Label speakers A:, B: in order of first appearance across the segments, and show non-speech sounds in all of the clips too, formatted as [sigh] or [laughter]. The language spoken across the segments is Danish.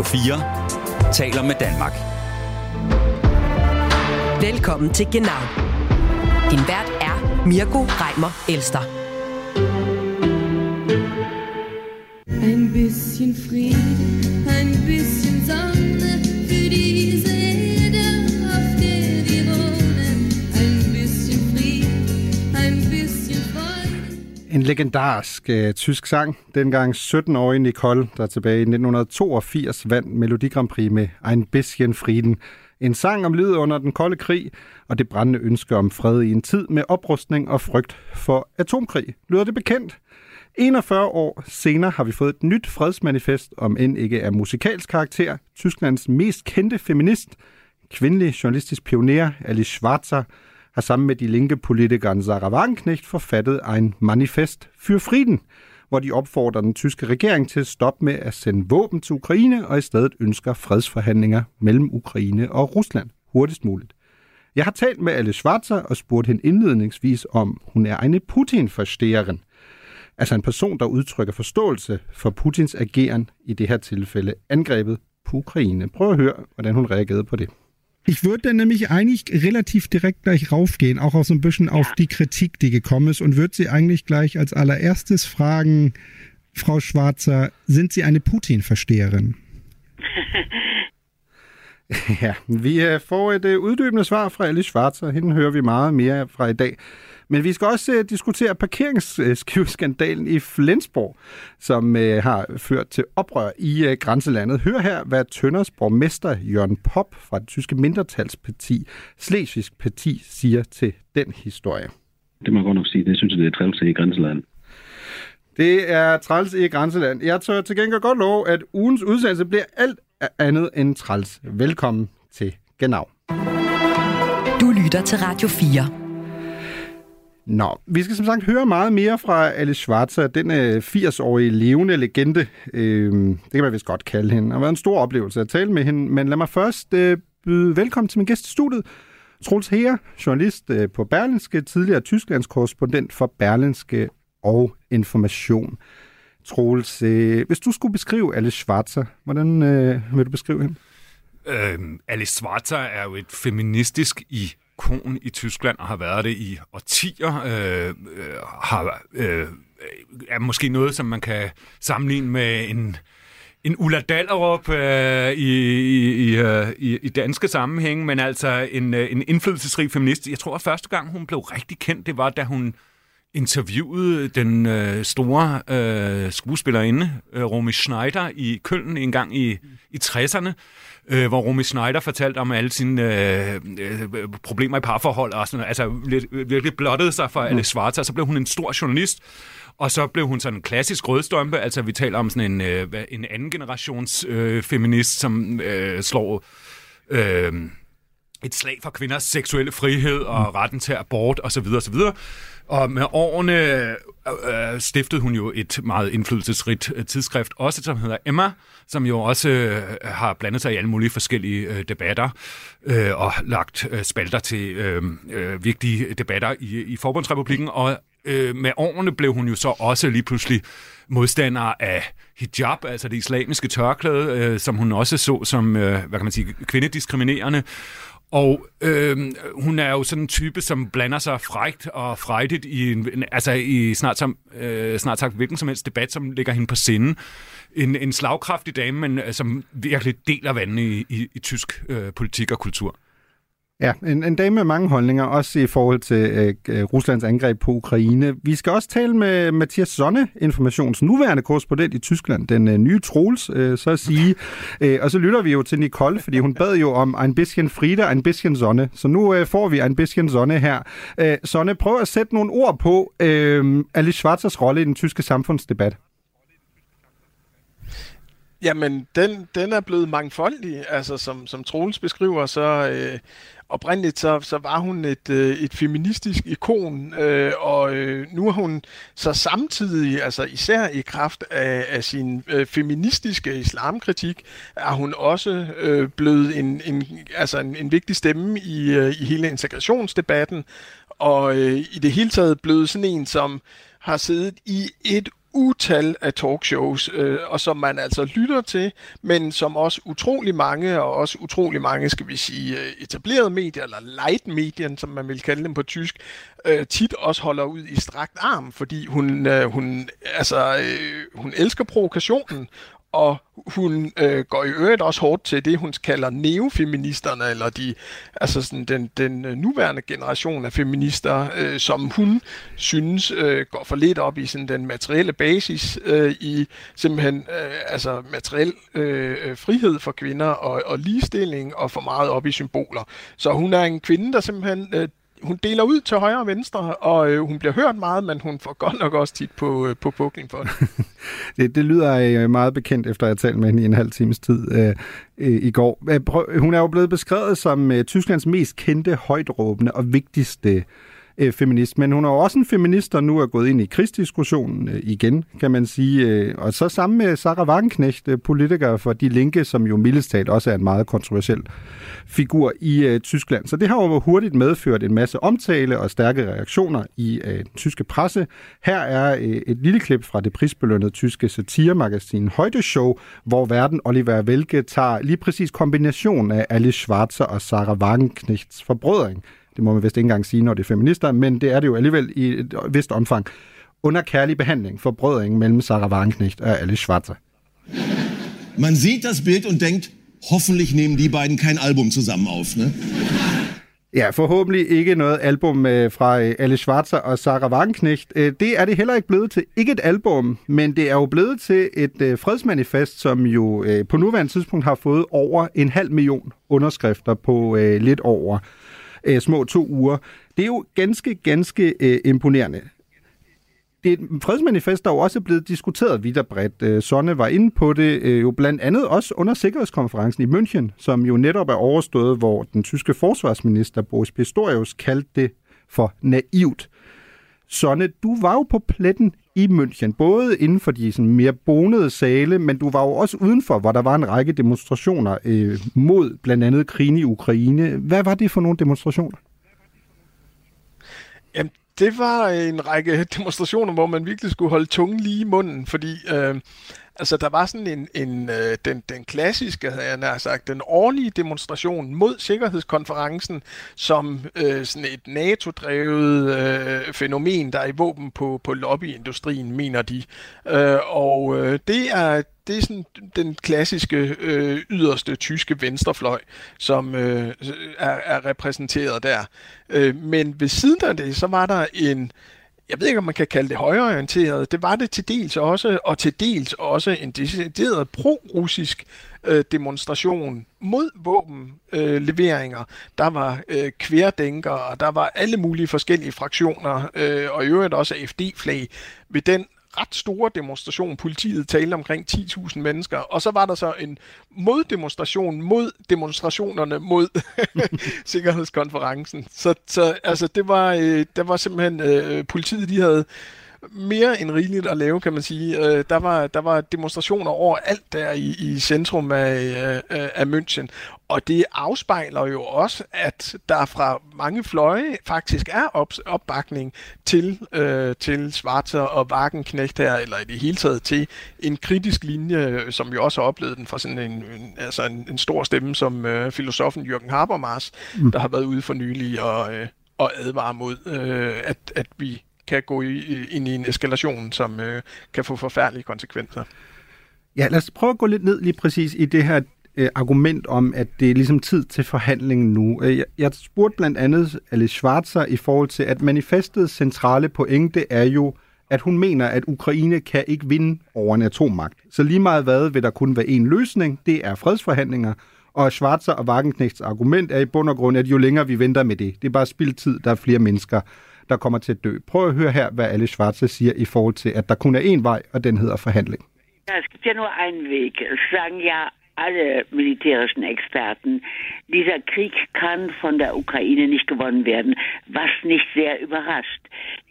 A: Radio 4 taler med Danmark.
B: Velkommen til Genau. Din vært er Mirko Reimer Elster.
C: Ein bisschen Frieden, ein bisschen
D: legendarisk øh, tysk sang. Dengang 17-årige Nicole, der tilbage i 1982 vandt Melodi Grand Prix med Ein bisschen Frieden. En sang om livet under den kolde krig og det brændende ønske om fred i en tid med oprustning og frygt for atomkrig. Lyder det bekendt? 41 år senere har vi fået et nyt fredsmanifest, om end ikke af musikalsk karakter. Tysklands mest kendte feminist, kvindelig journalistisk pioner Alice Schwarzer, har sammen med de linke politikeren Sarah Wagenknecht forfattet en manifest für Frieden, hvor de opfordrer den tyske regering til at stoppe med at sende våben til Ukraine og i stedet ønsker fredsforhandlinger mellem Ukraine og Rusland hurtigst muligt. Jeg har talt med Alice Schwarzer og spurgt hende indledningsvis om, hun er en Putin-forstæren. Altså en person, der udtrykker forståelse for Putins ageren, i det her tilfælde angrebet på Ukraine. Prøv at høre, hvordan hun reagerede på det.
E: Ich würde dann nämlich eigentlich relativ direkt gleich raufgehen, auch auch so ein bisschen auf die Kritik, die gekommen ist und würde Sie eigentlich gleich als allererstes fragen, Frau Schwarzer, sind Sie eine Putin-Versteherin? [laughs] [laughs]
D: Ja, vi øh, får et øh, uddybende svar fra Alice Schwarzer. Hende hører vi meget mere fra i dag. Men vi skal også øh, diskutere parkeringsskiveskandalen i Flensborg, som har ført til oprør i grænselandet. Hør her, hvad Tønders borgmester Jørgen Pop fra det tyske mindretalsparti Slesvigsk Parti siger til den historie.
F: Det må jeg godt nok sige. Det synes jeg, det er træls i grænselandet.
D: Det er træls i grænseland. Jeg tør til gengæld godt love, at ugens udsendelse bliver alt andet end træls. Velkommen til Genau.
B: Du lytter til Radio 4.
D: Nå, vi skal som sagt høre meget mere fra Alice Schwarzer, den øh, 80-årige levende legende. Øh, det kan man vist godt kalde hende. Det har været en stor oplevelse at tale med hende, men lad mig først øh, byde velkommen til min gæst i studiet. Troels Heer, journalist øh, på Berlinske, tidligere Tysklands korrespondent for Berlinske og Information. Troels, øh, hvis du skulle beskrive Alice Schwarzer, hvordan øh, vil du beskrive hende?
G: Øhm, Alice Schwarzer er jo et feministisk ikon i Tyskland, og har været det i årtier. Øh, øh, har, øh, er måske noget, som man kan sammenligne med en, en Ulla Dallerup øh, i, i, i, øh, i danske sammenhæng, men altså en, øh, en indflydelsesrig feminist. Jeg tror, at første gang hun blev rigtig kendt, det var, da hun interviewede den øh, store øh, skuespillerinde, øh, Romy Schneider, i Køln en gang i, i 60'erne, øh, hvor Romy Schneider fortalte om alle sine øh, øh, problemer i parforhold, og sådan, altså virkelig blottede sig for Alice Schwarzer, og så blev hun en stor journalist, og så blev hun sådan en klassisk rødstrømpe, altså vi taler om sådan en, øh, en anden generations øh, feminist, som øh, slår... Øh, et slag for kvinders seksuelle frihed og retten til abort osv. osv. Og med årene øh, stiftede hun jo et meget indflydelsesrigt øh, tidsskrift, også som hedder Emma, som jo også øh, har blandet sig i alle mulige forskellige øh, debatter øh, og lagt øh, spalter til øh, øh, vigtige debatter i, i Forbundsrepublikken. Og øh, med årene blev hun jo så også lige pludselig modstander af hijab, altså det islamiske tørklæde, øh, som hun også så som, øh, hvad kan man sige, kvindediskriminerende. Og øh, hun er jo sådan en type, som blander sig frægt og frejdigt i, en, altså i snart, som, øh, snart sagt hvilken som helst debat, som ligger hende på sinde. En, en slagkraftig dame, men øh, som virkelig deler vandene i, i, i tysk øh, politik og kultur.
D: Ja, en, en dame med mange holdninger, også i forhold til øh, øh, Ruslands angreb på Ukraine. Vi skal også tale med Mathias Sonne, Informations nuværende korrespondent i Tyskland, den øh, nye Troels, øh, så at sige. [laughs] Øh, og så lytter vi jo til Nicole, fordi hun bad jo om en bisschen Frida, en bisschen Sonne. Så nu øh, får vi en bisschen Sonne her. Øh, Sonne, prøv at sætte nogle ord på øh, Alice Schwarzers rolle i den tyske samfundsdebat.
H: Jamen, den, den er blevet mangfoldig. Altså, som, som Troels beskriver, så øh, oprindeligt så, så var hun et, øh, et feministisk ikon, øh, og øh, nu er hun så samtidig, altså især i kraft af, af sin øh, feministiske islamkritik, er hun også øh, blevet en, en, altså en, en vigtig stemme i, øh, i hele integrationsdebatten, og øh, i det hele taget blevet sådan en, som har siddet i et utal af talkshows, øh, og som man altså lytter til, men som også utrolig mange, og også utrolig mange, skal vi sige, øh, etablerede medier, eller light medien, som man vil kalde dem på tysk, øh, tit også holder ud i strakt arm, fordi hun, øh, hun, altså, øh, hun elsker provokationen, og hun øh, går i øvrigt også hårdt til det, hun kalder neofeministerne, eller de, altså sådan den, den øh, nuværende generation af feminister, øh, som hun synes øh, går for lidt op i sådan den materielle basis, øh, i simpelthen øh, altså materiel øh, øh frihed for kvinder og, og ligestilling, og for meget op i symboler. Så hun er en kvinde, der simpelthen øh, hun deler ud til højre og venstre, og øh, hun bliver hørt meget, men hun får godt nok også tit på, øh, på pukling for det. [laughs]
D: det. Det lyder øh, meget bekendt, efter jeg talt med hende i en halv times tid øh, øh, i går. Øh, hun er jo blevet beskrevet som øh, Tysklands mest kendte, højtråbende og vigtigste øh, feminist, men hun er jo også en feminist, der nu er gået ind i krigsdiskussionen øh, igen, kan man sige. Øh, og så sammen med Sarah Wagenknecht, øh, politiker for De Linke, som jo mildest talt også er en meget kontroversiel figur i øh, Tyskland. Så det har jo hurtigt medført en masse omtale og stærke reaktioner i øh, den tyske presse. Her er øh, et lille klip fra det prisbelønnede tyske satiremagasin Heute Show, hvor verden Oliver Welke tager lige præcis kombinationen af Alice Schwarzer og Sarah Wagenknechts forbrødring det må man vist ikke engang sige, når det er feminister, men det er det jo alligevel i et vist omfang. Under kærlig behandling, forbrødring mellem Sarah Wagenknecht og Alice Schwarzer.
I: Man sieht das Bild und denkt, hoffentlich nehmen die beiden kein Album zusammen auf, ne?
D: Ja, forhåbentlig ikke noget album øh, fra øh, Alice Schwarzer og Sarah Wagenknecht. Øh, det er det heller ikke blevet til. Ikke et album, men det er jo blevet til et fredsmanifest, som jo på nuværende tidspunkt har fået over en halv million underskrifter på lidt over øh, små to uger. Det er jo ganske, ganske øh, imponerende. Det er et fredsmanifest, der jo også er blevet diskuteret vidt og bredt. Øh, Sonne var inde på det øh, jo blandt andet også under Sikkerhedskonferencen i München, som jo netop er overstået, hvor den tyske forsvarsminister Boris Pistorius kaldte det for naivt. Sonne, du var jo på pletten i München, både inden for de sådan, mere bonede sale, men du var jo også udenfor, hvor der var en række demonstrationer øh, mod blandt andet krigen i Ukraine. Hvad var det for nogle demonstrationer?
H: Jamen, det var en række [laughs] demonstrationer, hvor man virkelig skulle holde tungen lige i munden, fordi øh, Altså, der var sådan en, en øh, den, den klassiske, havde jeg nær sagt, den årlige demonstration mod Sikkerhedskonferencen, som øh, sådan et NATO-drevet øh, fænomen, der er i våben på, på lobbyindustrien, mener de. Øh, og øh, det er det er sådan den klassiske øh, yderste tyske venstrefløj, som øh, er, er repræsenteret der. Øh, men ved siden af det, så var der en jeg ved ikke, om man kan kalde det højreorienteret. Det var det til dels også, og til dels også en decideret pro-russisk øh, demonstration mod våbenleveringer. Øh, der var øh, kværdenker, og der var alle mulige forskellige fraktioner, øh, og i øvrigt også AFD-flag ved den ret store demonstration. Politiet talte omkring 10.000 mennesker, og så var der så en moddemonstration mod demonstrationerne mod [laughs] Sikkerhedskonferencen. Så, så altså, det var, øh, der var simpelthen, øh, politiet de havde mere end rigeligt at lave, kan man sige. Øh, der, var, der var demonstrationer over alt der i, i centrum af, øh, af München, og det afspejler jo også, at der fra mange fløje faktisk er op, opbakning til, øh, til Schwarzer og Wagenknecht her, eller i det hele taget til en kritisk linje, som vi også har oplevet den fra sådan en, en, altså en, en stor stemme som øh, filosofen Jürgen Habermas, mm. der har været ude for nylig og, øh, og advare mod, øh, at, at vi kan gå i, ind i en eskalation, som øh, kan få forfærdelige konsekvenser.
D: Ja, lad os prøve at gå lidt ned lige præcis i det her øh, argument om, at det er ligesom tid til forhandling nu. Øh, jeg, jeg spurgte blandt andet Alice Schwarzer i forhold til, at manifestets centrale pointe er jo, at hun mener, at Ukraine kan ikke vinde over en atommagt. Så lige meget hvad vil der kun være en løsning, det er fredsforhandlinger, og Schwarzer og Wagenknechts argument er i bund og grund, at jo længere vi venter med det, det er bare spildtid, der er flere mennesker, der kommer til at dø. Prøv at høre her, hvad alle Schwarze siger i forhold til, at der kun er én vej, og den hedder forhandling.
J: Es gibt ja nur einen Weg, sagen ja alle militärischen Experten, dieser Krieg kann von der Ukraine nicht gewonnen werden, was nicht sehr überrascht.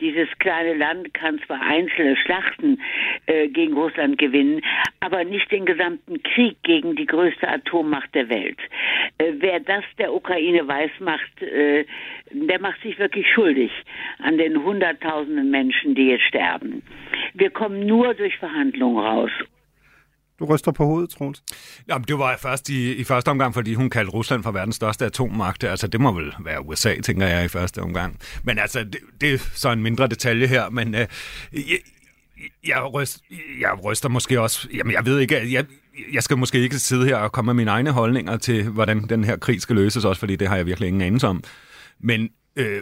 J: Dieses kleine Land kann zwar einzelne Schlachten äh, gegen Russland gewinnen, aber nicht den gesamten Krieg gegen die größte Atommacht der Welt. Äh, wer das der Ukraine weiß macht, äh, der macht sich wirklich schuldig an den Hunderttausenden Menschen, die jetzt sterben. Wir kommen nur durch Verhandlungen raus.
D: Du ryster på hovedet, Troels.
G: Jamen, det var først i, i første omgang, fordi hun kaldte Rusland for verdens største atommagt. Altså, det må vel være USA, tænker jeg, i første omgang. Men altså, det, det er så en mindre detalje her, men øh, jeg, jeg, ryster, jeg ryster måske også... Jamen, jeg ved ikke... Jeg, jeg skal måske ikke sidde her og komme med mine egne holdninger til, hvordan den her krig skal løses, også fordi det har jeg virkelig ingen anelse om. Men øh,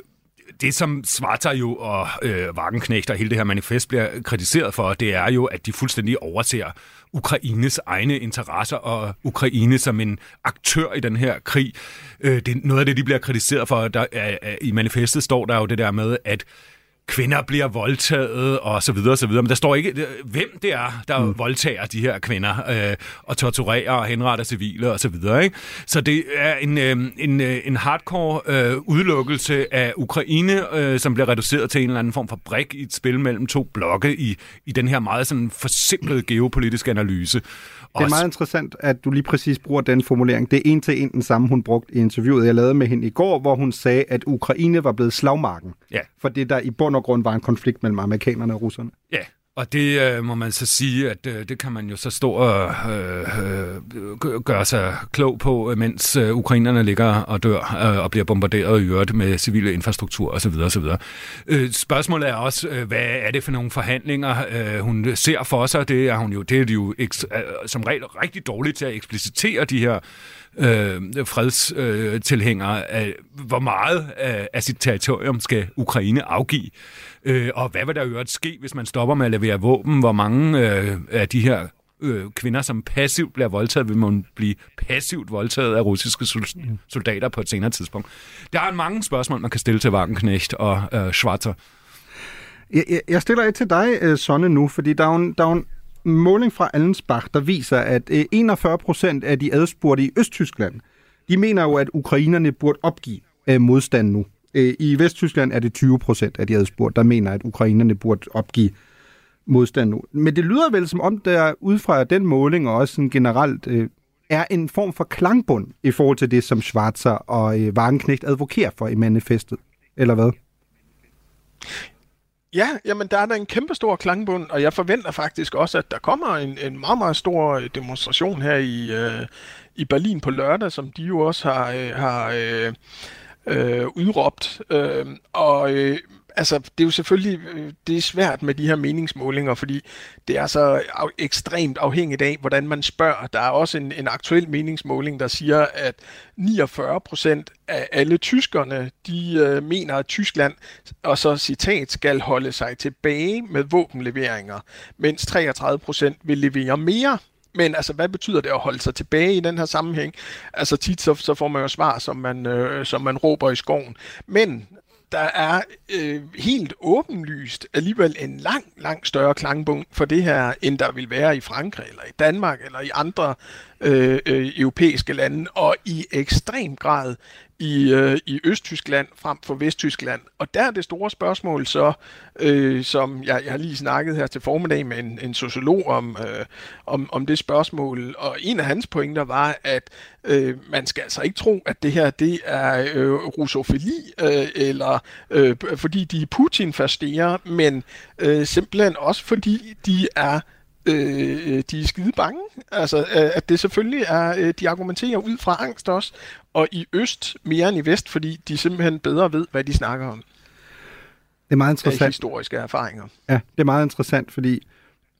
G: det, som Svarta jo og øh, Wagenknecht og hele det her manifest bliver kritiseret for, det er jo, at de fuldstændig overser Ukraines egne interesser og Ukraine som en aktør i den her krig. Øh, det er noget af det, de bliver kritiseret for. Der, øh, I manifestet står der jo det der med, at kvinder bliver voldtaget og så videre og så videre. Men der står ikke, hvem det er, der mm. voldtager de her kvinder øh, og torturerer og henretter civile og så videre. Ikke? Så det er en, øh, en, øh, en hardcore øh, udelukkelse af Ukraine, øh, som bliver reduceret til en eller anden form for brik i et spil mellem to blokke i, i den her meget sådan forsimplede geopolitiske analyse.
D: Det er meget interessant, at du lige præcis bruger den formulering. Det er en til en den samme, hun brugte i interviewet, jeg lavede med hende i går, hvor hun sagde, at Ukraine var blevet slagmarken.
G: Ja.
D: For det der i bund og grund var en konflikt mellem amerikanerne og russerne.
G: Ja, og det øh, må man så sige, at øh, det kan man jo så stå og øh, øh, gøre sig klog på, øh, mens øh, ukrainerne ligger og dør øh, og bliver bombarderet i øvrigt med civile infrastruktur osv. osv. Øh, spørgsmålet er også, øh, hvad er det for nogle forhandlinger, øh, hun ser for sig? Det er hun jo, det er de jo eks, øh, som regel rigtig dårligt til at eksplicitere de her øh, fredstilhængere. Øh, hvor meget øh, af sit territorium skal Ukraine afgive? Øh, og hvad vil der øvrigt ske, hvis man stopper med at levere våben? Hvor mange øh, af de her øh, kvinder, som passivt bliver voldtaget, vil man blive passivt voldtaget af russiske soldater på et senere tidspunkt? Der er mange spørgsmål, man kan stille til Wagenknecht og øh, Schwarzer.
D: Jeg, jeg stiller et til dig, øh, Sonne, nu, fordi der er en, der er en måling fra Allensbach, der viser, at øh, 41 procent af de adspurgte i Østtyskland, de mener jo, at ukrainerne burde opgive øh, modstand nu. Øh, I Vesttyskland er det 20 procent af de adspurgte, der mener, at ukrainerne burde opgive modstand nu. Men det lyder vel som om, der ud fra den måling og også sådan generelt øh, er en form for klangbund i forhold til det, som Schwarzer og øh, Wagenknecht advokerer for i manifestet. Eller hvad?
H: Ja, jamen der er der en kæmpe stor klangbund, og jeg forventer faktisk også, at der kommer en, en meget, meget stor øh, demonstration her i, øh, i Berlin på lørdag, som de jo også har, øh, har øh, øh, udråbt. Øh, og øh, altså, det er jo selvfølgelig øh, det er svært med de her meningsmålinger, fordi det er så af, ekstremt afhængigt af, hvordan man spørger. Der er også en, en aktuel meningsmåling, der siger, at 49 procent af alle tyskerne, de øh, mener, at Tyskland, og så citat, skal holde sig tilbage med våbenleveringer, mens 33 procent vil levere mere men altså, hvad betyder det at holde sig tilbage i den her sammenhæng? Altså tit så, så får man jo svar, som man, øh, som man råber i skoven. Men der er øh, helt åbenlyst alligevel en lang, lang større klangbund for det her, end der vil være i Frankrig, eller i Danmark, eller i andre øh, øh, europæiske lande, og i ekstrem grad i, øh, i Østtyskland frem for Vesttyskland. Og der er det store spørgsmål så, øh, som jeg, jeg har lige snakket her til formiddag med en, en sociolog om, øh, om, om det spørgsmål, og en af hans pointer var, at øh, man skal altså ikke tro, at det her det er øh, russofili, øh, eller øh, fordi de er putin men øh, simpelthen også fordi de er øh, de er skide bange. Altså, øh, at det selvfølgelig er, øh, de argumenterer ud fra angst også, og i øst mere end i vest, fordi de simpelthen bedre ved, hvad de snakker om.
D: Det er meget interessant. Af
H: historiske erfaringer.
D: Ja, det er meget interessant, fordi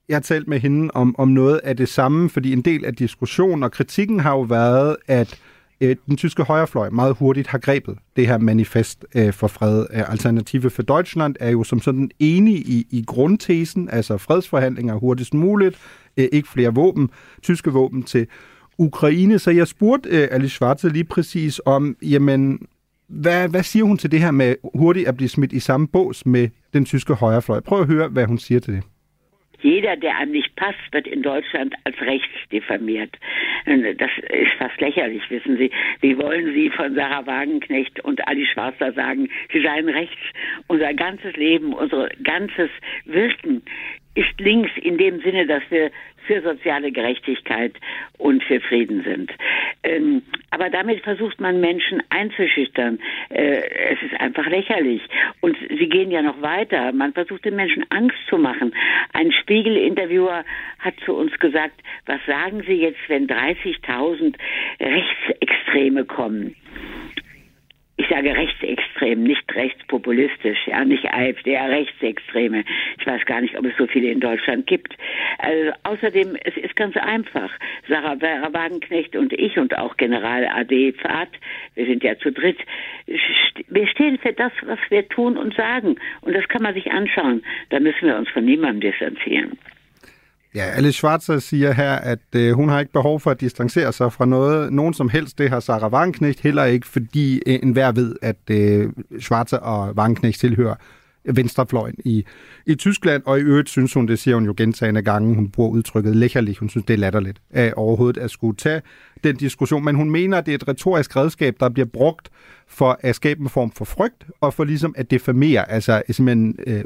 D: jeg har talt med hende om, om noget af det samme, fordi en del af diskussionen og kritikken har jo været, at øh, den tyske højrefløj meget hurtigt har grebet det her manifest øh, for fred. Øh, alternative for Deutschland er jo som sådan enig i, i grundtesen, altså fredsforhandlinger hurtigst muligt, øh, ikke flere våben, tyske våben til Ukraine. Så jeg spurgte øh, Alice Schwarze lige præcis om, jamen, hvad, hvad siger hun til det her med hurtigt at blive smidt i samme bås med den tyske højrefløj? Prøv at høre, hvad hun siger til det.
J: Jeder, der einem nicht passt, wird in Deutschland als rechts diffamiert. Das ist fast lächerlich, wissen Sie. Wie wollen Sie von Sarah Wagenknecht und Ali Schwarzer sagen, sie seien rechts? Unser ganzes Leben, unser ganzes Wirken ist links in dem Sinne, dass wir für soziale Gerechtigkeit und für Frieden sind. Ähm, aber damit versucht man Menschen einzuschüchtern. Äh, es ist einfach lächerlich. Und sie gehen ja noch weiter. Man versucht den Menschen Angst zu machen. Ein Spiegel-Interviewer hat zu uns gesagt, was sagen Sie jetzt, wenn 30.000 Rechtsextreme kommen? Ich sage rechtsextrem, nicht rechtspopulistisch, ja, nicht AfD, ja, rechtsextreme. Ich weiß gar nicht, ob es so viele in Deutschland gibt. Also, außerdem, es ist ganz einfach. Sarah Wagenknecht und ich und auch General AD Pfad, wir sind ja zu dritt, wir stehen für das, was wir tun und sagen. Und das kann man sich anschauen. Da müssen wir uns von niemandem distanzieren.
D: Ja, Alice Schwarzer siger her, at øh, hun har ikke behov for at distancere sig fra noget, nogen som helst. Det har Sarah Wagenknecht heller ikke, fordi øh, enhver ved, at øh, Schwarzer og Wagenknecht tilhører venstrefløjen i, i Tyskland, og i øvrigt synes hun, det siger hun jo gentagende gange, hun bruger udtrykket lækkerligt, hun synes, det er latterligt at overhovedet at skulle tage den diskussion, men hun mener, at det er et retorisk redskab, der bliver brugt for at skabe en form for frygt, og for ligesom at defamere, altså simpelthen øh,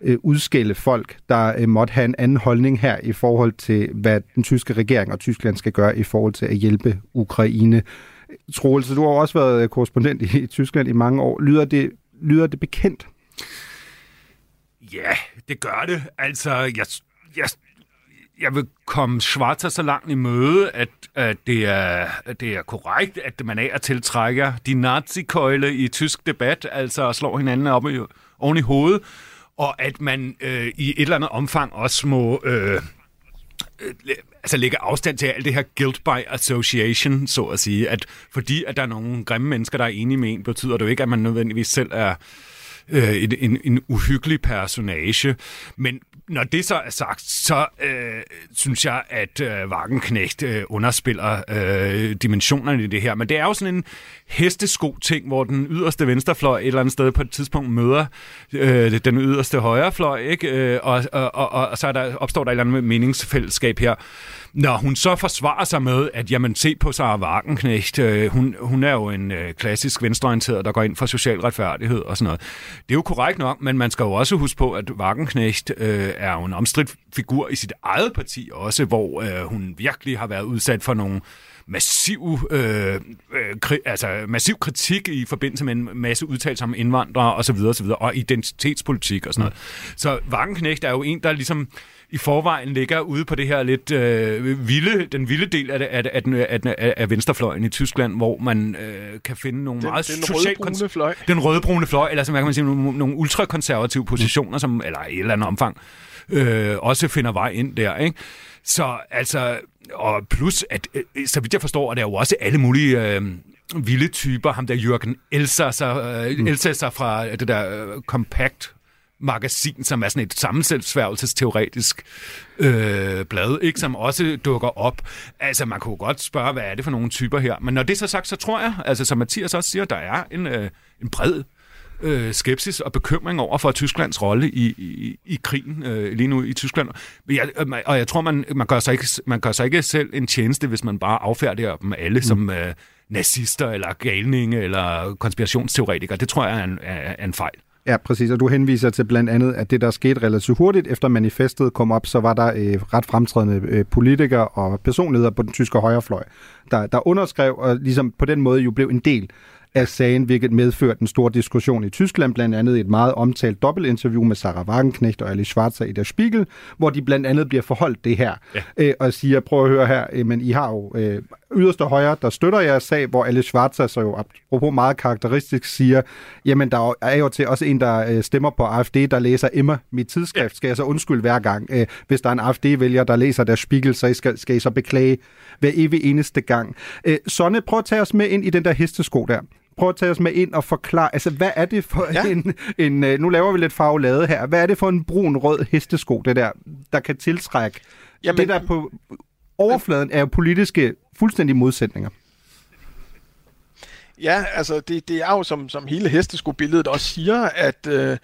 D: øh, udskælde folk, der øh, måtte have en anden holdning her i forhold til, hvad den tyske regering og Tyskland skal gøre i forhold til at hjælpe Ukraine. Troelse, du har også været øh, korrespondent i, i [laughs] Tyskland i mange år. Lyder det, lyder det bekendt?
G: Ja, det gør det. Altså, jeg, jeg, jeg vil komme Schwarzer så langt i møde, at, at det, er, at det er korrekt, at man af og til trækker de nazikøjle i tysk debat, altså slår hinanden op i, oven i hovedet og at man øh, i et eller andet omfang også må... Øh, øh, altså lægge afstand til alt det her guilt by association, så at sige. At fordi at der er nogle grimme mennesker, der er enige med en, betyder det jo ikke, at man nødvendigvis selv er øh, en, en, en uhyggelig personage. Men når det så er sagt, så øh, synes jeg, at øh, Wagenknecht øh, underspiller øh, dimensionerne i det her. Men det er jo sådan en hestesko-ting, hvor den yderste venstrefløj et eller andet sted på et tidspunkt møder øh, den yderste højrefløj, ikke? Øh, og, og, og, og så er der, opstår der et eller andet meningsfællesskab her. Når hun så forsvarer sig med, at jamen, se på Sarah Wagenknecht, øh, hun, hun er jo en øh, klassisk venstreorienteret, der går ind for social retfærdighed og sådan noget. Det er jo korrekt nok, men man skal jo også huske på, at Wagenknecht øh, er jo en omstridt figur i sit eget parti også, hvor øh, hun virkelig har været udsat for nogle massiv, øh, øh, kri, altså massiv kritik i forbindelse med en masse udtalelser om indvandrere osv. osv. og identitetspolitik og sådan noget. Så Wagenknecht er jo en, der ligesom i forvejen ligger ude på det her lidt øh, vilde, den vilde del af, det, af, af, den, af, den, af venstrefløjen i Tyskland, hvor man øh, kan finde nogle
H: den,
G: meget
H: den socialt... Rødbrune fløj.
G: Den rødbrune fløj, eller som kan man sige, nogle, nogle ultrakonservative positioner, mm. som, eller i et eller andet omfang, øh, også finder vej ind der, ikke? Så altså, og plus, at øh, så vidt jeg forstår, at der er jo også alle mulige øh, vilde typer. Ham der Jørgen Elsasser, øh, mm. Elsasser fra det der øh, Compact magasin, som er sådan et sammensætsværgelsesteoretisk øh, blad, ikke, som også dukker op. Altså, man kunne godt spørge, hvad er det for nogle typer her? Men når det er så sagt, så tror jeg, altså som Mathias også siger, der er en, øh, en bred øh, skepsis og bekymring over for Tysklands rolle i, i, i krigen øh, lige nu i Tyskland. Jeg, øh, og jeg tror, man, man, gør sig ikke, man gør sig ikke selv en tjeneste, hvis man bare affærdiger dem alle mm. som øh, nazister eller galninge eller konspirationsteoretikere. Det tror jeg er en, er, er en fejl.
D: Ja, præcis, og du henviser til blandt andet, at det, der skete relativt hurtigt efter manifestet kom op, så var der øh, ret fremtrædende øh, politikere og personligheder på den tyske højrefløj, der, der underskrev og ligesom på den måde jo blev en del af sagen, hvilket medførte en stor diskussion i Tyskland, blandt andet et meget omtalt dobbeltinterview med Sarah Wagenknecht og Alice Schwarzer i Der Spiegel, hvor de blandt andet bliver forholdt det her, ja. øh, og siger, prøv at høre her, øh, men I har jo øh, yderste højre, der støtter jeres sag, hvor Alice Schwarzer så jo apropos meget karakteristisk siger, jamen der er jo til også en, der øh, stemmer på AFD, der læser Emma mit tidsskrift, ja. skal jeg så undskylde hver gang. Øh, hvis der er en AFD-vælger, der læser Der Spiegel, så skal, skal I så beklage hver evig eneste gang. Øh, Sonne, prøv at tage os med ind i den der hestesko der prøv at tage os med ind og forklare, altså hvad er det for ja. en, en, øh, nu laver vi lidt farvelade her, hvad er det for en brun-rød hestesko, det der, der kan tiltrække? Jamen, det der på overfladen er jo politiske fuldstændig modsætninger.
H: Ja, altså det, det er jo som, som hele hesteskobilledet også siger, at, øh, øh,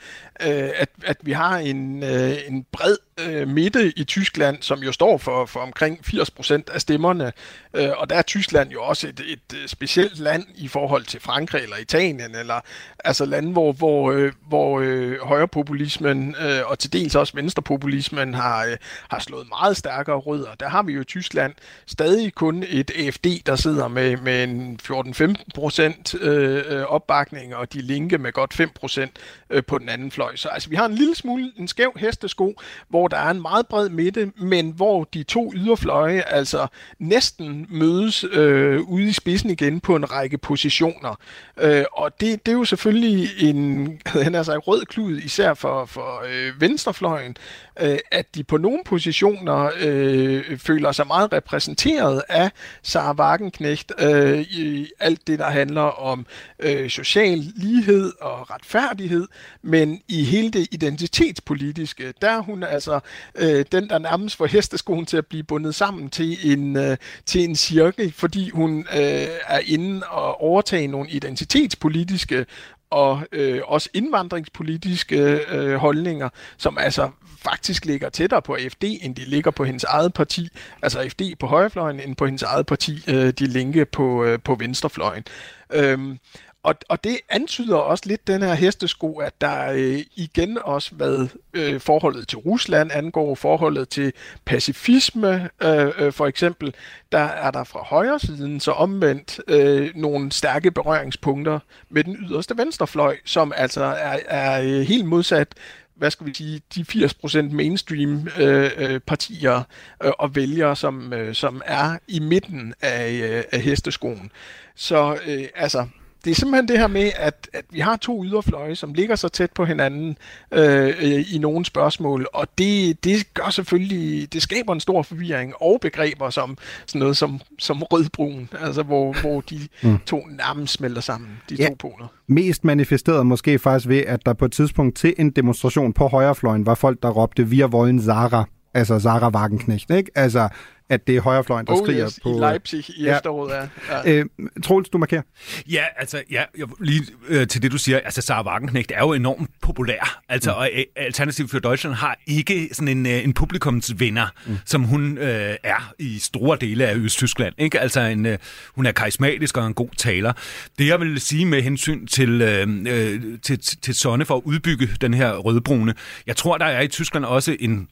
H: at, at vi har en, øh, en bred øh, midte i Tyskland, som jo står for, for omkring 80% af stemmerne. Øh, og der er Tyskland jo også et, et øh, specielt land i forhold til Frankrig eller Italien, eller altså lande, hvor, hvor, øh, hvor øh, højrepopulismen øh, og til dels også venstrepopulismen har, øh, har slået meget stærkere rødder. Der har vi jo i Tyskland stadig kun et AFD, der sidder med, med en 14-15% øh, øh, opbakning, og de linke med godt 5% øh, på den anden fløj. Så altså, vi har en lille smule en skæv hestesko, hvor der er en meget bred midte, men hvor de to yderfløje altså næsten mødes øh, ude i spidsen igen på en række positioner. Øh, og det, det er jo selvfølgelig en han er sig rød klud, især for, for øh, venstrefløjen, øh, at de på nogle positioner øh, føler sig meget repræsenteret af Sarah Wagenknecht øh, i alt det, der handler om øh, social lighed og retfærdighed, men i hele det identitetspolitiske, der er hun altså øh, den, der nærmest får hesteskoen til at blive bundet sammen til en, øh, til en cirkel, fordi hun øh, er inde og overtage nogle identitetspolitiske og øh, også indvandringspolitiske øh, holdninger, som altså faktisk ligger tættere på FD, end de ligger på hendes eget parti, altså FD på højrefløjen, end på hendes eget parti, øh, de linke på, øh, på venstrefløjen. Øhm, og, og det antyder også lidt den her hestesko, at der øh, igen også, hvad øh, forholdet til Rusland angår, forholdet til pacifisme øh, øh, for eksempel, der er der fra højre siden så omvendt øh, nogle stærke berøringspunkter med den yderste venstrefløj, som altså er, er øh, helt modsat hvad skal vi sige, de 80% mainstream øh, øh, partier øh, og vælgere, som, øh, som er i midten af, øh, af hesteskoen. Så øh, altså, det er simpelthen det her med, at, at vi har to yderfløje, som ligger så tæt på hinanden øh, i nogle spørgsmål, og det, det gør selvfølgelig, det skaber en stor forvirring og begreber som sådan noget som, som rødbrun, altså hvor, hvor de mm. to nærmest smelter sammen, de ja. to poler.
D: Mest manifesteret måske faktisk ved, at der på et tidspunkt til en demonstration på højrefløjen var folk, der råbte, vi er volden Zara altså Sarah Wagenknecht, ikke? Altså, at det er højrefløjen, der
H: oh,
D: skriger
H: yes,
D: på...
H: i Leipzig i ja. efteråret, ja. ja.
D: Øh, Troels, du markerer.
G: Ja, altså, ja, jeg, lige øh, til det, du siger, altså, Sarah Wagenknecht er jo enormt populær, altså, mm. og øh, Alternativ for Deutschland har ikke sådan en, øh, en publikumsvinder, mm. som hun øh, er i store dele af Østtyskland, ikke? Altså, en, øh, hun er karismatisk og en god taler. Det, jeg vil sige med hensyn til, øh, øh til, til Sonne for at udbygge den her rødbrune, jeg tror, der er i Tyskland også en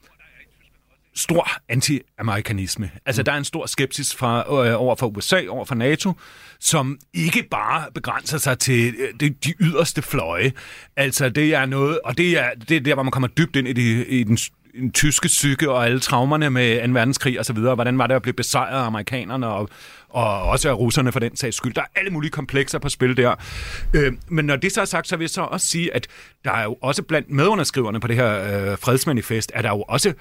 G: stor anti-amerikanisme. Altså, mm. der er en stor skepsis fra, øh, over for USA, over for NATO, som ikke bare begrænser sig til øh, de, de yderste fløje. Altså, det er noget, og det er, det er der, hvor man kommer dybt ind i, de, i den den tyske psyke og alle traumerne med 2. verdenskrig og så videre. Hvordan var det at blive besejret af amerikanerne og, og også af russerne for den sags skyld. Der er alle mulige komplekser på spil der. Øh, men når det så er sagt, så vil jeg så også sige, at der er jo også blandt medunderskriverne på det her øh, fredsmanifest, er der jo også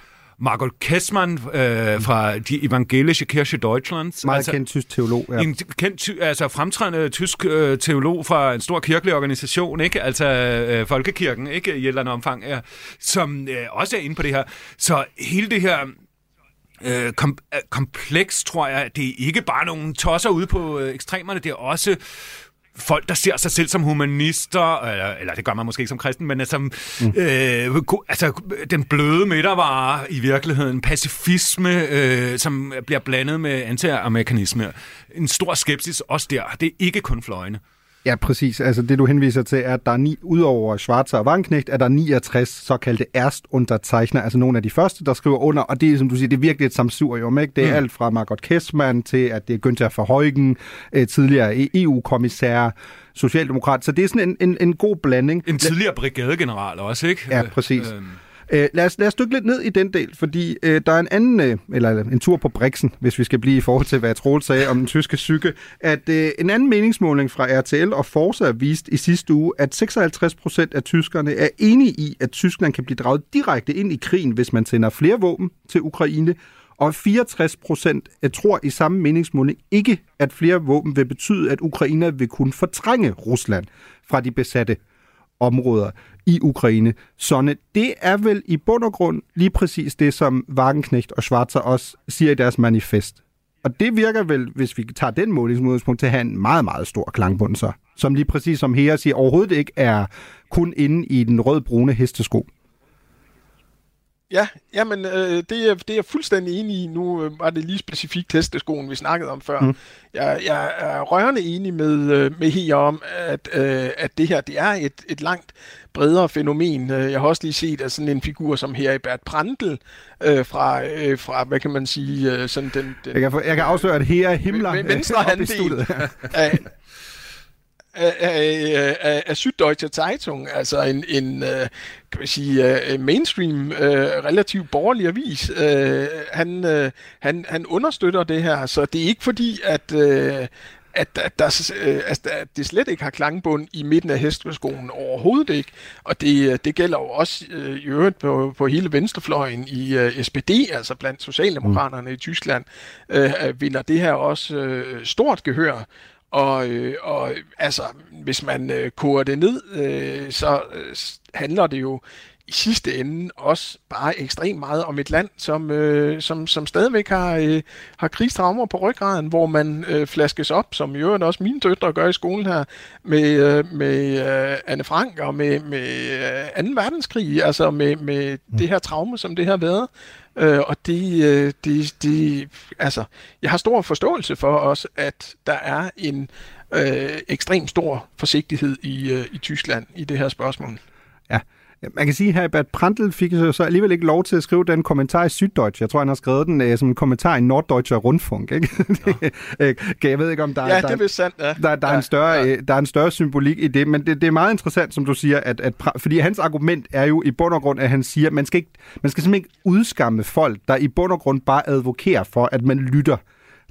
G: Margot Kessmann øh, fra de evangelische Kirche Deutschlands.
D: Meget altså, kendt tysk teolog, ja.
G: En kendt, ty, altså fremtrædende tysk øh, teolog fra en stor kirkelig organisation, ikke? Altså øh, Folkekirken, ikke? I et eller andet omfang, ja, som øh, også er inde på det her. Så hele det her øh, kom, øh, kompleks, tror jeg, det er ikke bare nogle tosser ude på øh, ekstremerne, det er også folk, der ser sig selv som humanister, eller, eller det gør man måske ikke som kristen, men som mm. øh, altså, den bløde midtervare i virkeligheden, pacifisme, øh, som bliver blandet med anti-amerikanisme. En stor skepsis også der. Det er ikke kun fløjene.
D: Ja, præcis. Altså det, du henviser til, er, at der er ni, udover Schwarzer og Wagenknecht, er der 69 såkaldte erstundertegner, altså nogle af de første, der skriver under, og det er, som du siger, det er virkelig et samsurium, ikke? Det er mm. alt fra Margot Kessmann til, at det er Günther Verheugen, øh, tidligere EU-kommissær, socialdemokrat, så det er sådan en, en, en god blanding.
G: En tidligere brigadegeneral også, ikke?
D: Ja, præcis. Øh, Øh, lad, os, lad os dykke lidt ned i den del, fordi øh, der er en anden, øh, eller en tur på Brixen, hvis vi skal blive i forhold til, hvad Troel sagde om den tyske psyke, at øh, en anden meningsmåling fra RTL og Forza vist i sidste uge, at 56 procent af tyskerne er enige i, at Tyskland kan blive draget direkte ind i krigen, hvis man sender flere våben til Ukraine, og 64 procent tror i samme meningsmåling ikke, at flere våben vil betyde, at Ukraine vil kunne fortrænge Rusland fra de besatte områder i Ukraine. Sonne, det er vel i bund og grund lige præcis det, som Wagenknecht og Schwarzer også siger i deres manifest. Og det virker vel, hvis vi tager den målingsmålingspunkt, til at have en meget, meget stor klangbund så. Som lige præcis som her siger, overhovedet ikke er kun inde i den rød-brune hestesko.
H: Ja, jamen, øh, det, er, det er jeg fuldstændig enig i. Nu øh, var det lige specifikt testeskoen, vi snakkede om før. Mm. Jeg, jeg er rørende enig med, øh, med her om, at, øh, at det her det er et, et langt bredere fænomen. Øh, jeg har også lige set, at sådan en figur som her i Bert Prandl, øh, fra, øh, fra, hvad kan man sige, øh, sådan den... den
D: jeg, kan, jeg kan afsløre, at her er himler
H: venstre [laughs] handel af, [laughs] af, af, af, af Süddeutsche Zeitung, altså en, en øh, kan man sige, øh, mainstream, øh, relativt borgerlig avis. Han, han, han understøtter det her, så det er ikke fordi, at, at, at, der, at, at det slet ikke har klangbund i midten af hesteskolen overhovedet ikke. Og det, det gælder jo også i øvrigt på, på hele venstrefløjen i SPD, altså blandt socialdemokraterne mm. i Tyskland, uh, vinder det her også stort gehør. Og, øh, og altså, hvis man øh, koger det ned, øh, så øh, handler det jo i sidste ende også bare ekstremt meget om et land, som, øh, som, som stadigvæk har, øh, har krigstraumer på ryggraden, hvor man øh, flaskes op, som i øvrigt også mine døtre gør i skolen her, med, øh, med øh, Anne Frank og med, med øh, 2. verdenskrig, altså med, med mm. det her traume, som det har været. Øh, og det, øh, det, det, altså, jeg har stor forståelse for også, at der er en øh, ekstrem stor forsigtighed i, øh, i Tyskland i det her spørgsmål.
D: Ja, man kan sige her, at Prantl fik så alligevel ikke lov til at skrive den kommentar i Süddeutsche. Jeg tror, han har skrevet den uh, som en kommentar i Norddeutscher Rundfunk. Ikke? [laughs] Ja. jeg ved ikke, om der,
H: ja,
D: der,
H: det er sandt, ja.
D: der, der, ja, er en større, ja. der er en større symbolik i det, men det, det er meget interessant, som du siger, at, at, fordi hans argument er jo i bund og grund, at han siger, at man skal, ikke, man skal simpelthen ikke udskamme folk, der i bund og grund bare advokerer for, at man lytter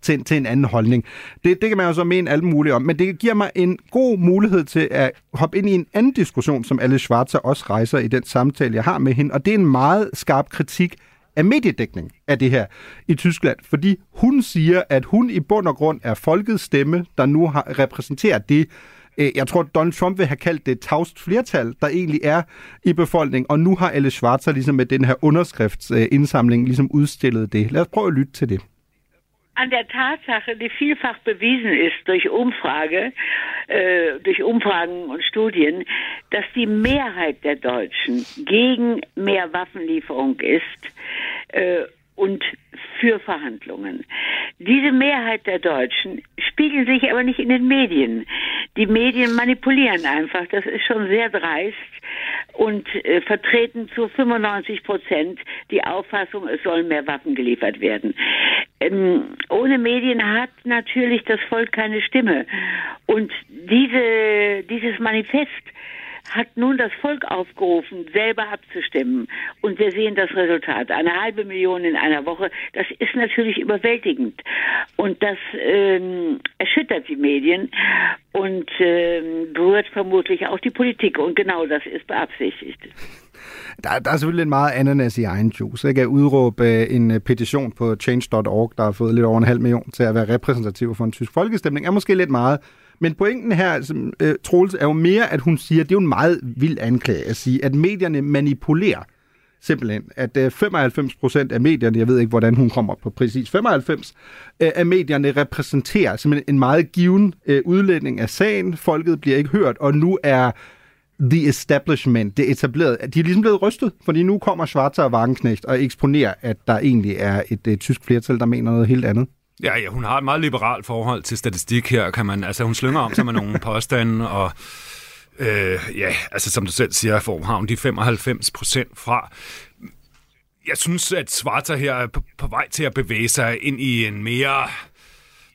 D: til, til en anden holdning. Det, det kan man jo så mene alt muligt om, men det giver mig en god mulighed til at hoppe ind i en anden diskussion, som Alice Schwarzer også rejser i den samtale, jeg har med hende, og det er en meget skarp kritik af mediedækning af det her i Tyskland, fordi hun siger, at hun i bund og grund er folkets stemme, der nu har repræsenteret det, øh, jeg tror, Donald Trump vil have kaldt det tavst flertal, der egentlig er i befolkningen, og nu har Alice Schwarzer ligesom med den her underskriftsindsamling ligesom udstillet det. Lad os prøve at lytte til det.
J: An der Tatsache, die vielfach bewiesen ist durch Umfrage, äh, durch Umfragen und Studien, dass die Mehrheit der Deutschen gegen mehr Waffenlieferung ist äh, und für Verhandlungen. Diese Mehrheit der Deutschen spiegelt sich aber nicht in den Medien. Die Medien manipulieren einfach, das ist schon sehr dreist und äh, vertreten zu 95 Prozent die Auffassung, es sollen mehr Waffen geliefert werden. Ähm, ohne Medien hat natürlich das Volk keine Stimme. Und diese, dieses Manifest hat nun das Volk aufgerufen, selber abzustimmen. Und wir sehen das Resultat. Eine halbe Million in einer Woche, das ist natürlich überwältigend. Und das ähm, erschüttert die Medien und ähm, berührt vermutlich auch die Politik. Und genau das ist beabsichtigt. [laughs]
D: Der, der er selvfølgelig lidt meget ananas i egen juice. Jeg kan udråbe en øh, petition på change.org, der har fået lidt over en halv million til at være repræsentativ for en tysk folkestemning, er måske lidt meget. Men pointen her, som, øh, Troels, er jo mere, at hun siger, det er jo en meget vild anklage at sige, at medierne manipulerer simpelthen, at øh, 95 procent af medierne, jeg ved ikke, hvordan hun kommer på præcis 95, øh, af medierne repræsenterer simpelthen en meget given øh, udlænding af sagen. Folket bliver ikke hørt, og nu er the establishment, det etablerede, de er ligesom blevet rystet, fordi nu kommer Schwarzer og Wagenknecht og eksponerer, at der egentlig er et, et tysk flertal, der mener noget helt andet.
G: Ja, ja, hun har et meget liberalt forhold til statistik her, kan man, altså hun slynger om sig med nogle [laughs] påstande, og øh, ja, altså som du selv siger, får har hun de 95 procent fra. Jeg synes, at Svarta her er på, på vej til at bevæge sig ind i en mere,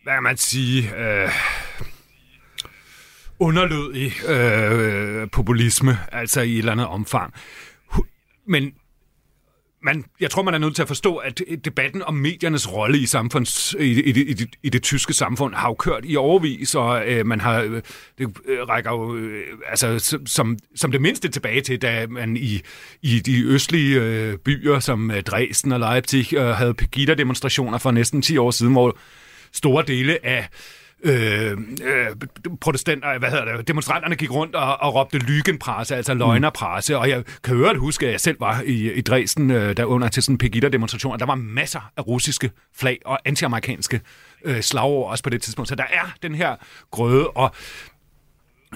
G: hvad kan man sige, øh, underlødig øh, populisme, altså i et eller andet omfang. Men man, jeg tror, man er nødt til at forstå, at debatten om mediernes rolle i, samfunds, i, i, i, i, i det tyske samfund har jo kørt i overvis, og øh, man har, øh, det øh, rækker jo øh, altså, som, som det mindste tilbage til, da man i, i de østlige øh, byer som øh, Dresden og Leipzig øh, havde Pegida-demonstrationer for næsten 10 år siden, hvor store dele af øh, Øh, øh, protestanter, hvad hedder det, demonstranterne gik rundt og, og råbte lygenpresse, altså løgnerpresse, og jeg kan høre at huske, at jeg selv var i, i Dresden, øh, der under til sådan en Pegida-demonstration, og der var masser af russiske flag og antiamerikanske øh, slagord også på det tidspunkt. Så der er den her grøde, og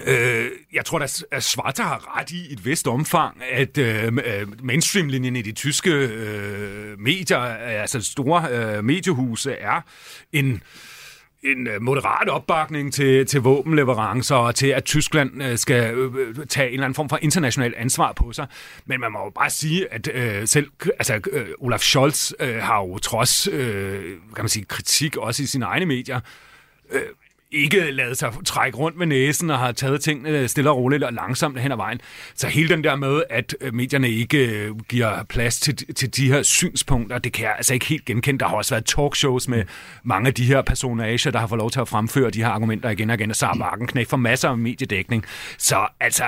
G: Øh, jeg tror, at Svarta har ret i et vist omfang, at øh, øh, mainstream-linjen i de tyske øh, medier, altså store øh, mediehuse, er en en øh, moderat opbakning til, til våbenleverancer og til, at Tyskland øh, skal øh, tage en eller anden form for international ansvar på sig. Men man må jo bare sige, at øh, selv altså, øh, Olaf Scholz øh, har jo trods øh, kan man sige, kritik også i sine egne medier øh, ikke lavet sig trække rundt med næsen og har taget tingene stille og roligt og langsomt hen ad vejen. Så hele den der med, at øh, medierne ikke øh, giver plads til, til de her synspunkter, det kan jeg altså ikke helt genkende. Der har også været talkshows med mange af de her personager, der har fået lov til at fremføre de her argumenter igen og igen, og Sarah Wagenknecht får masser af mediedækning. Så altså,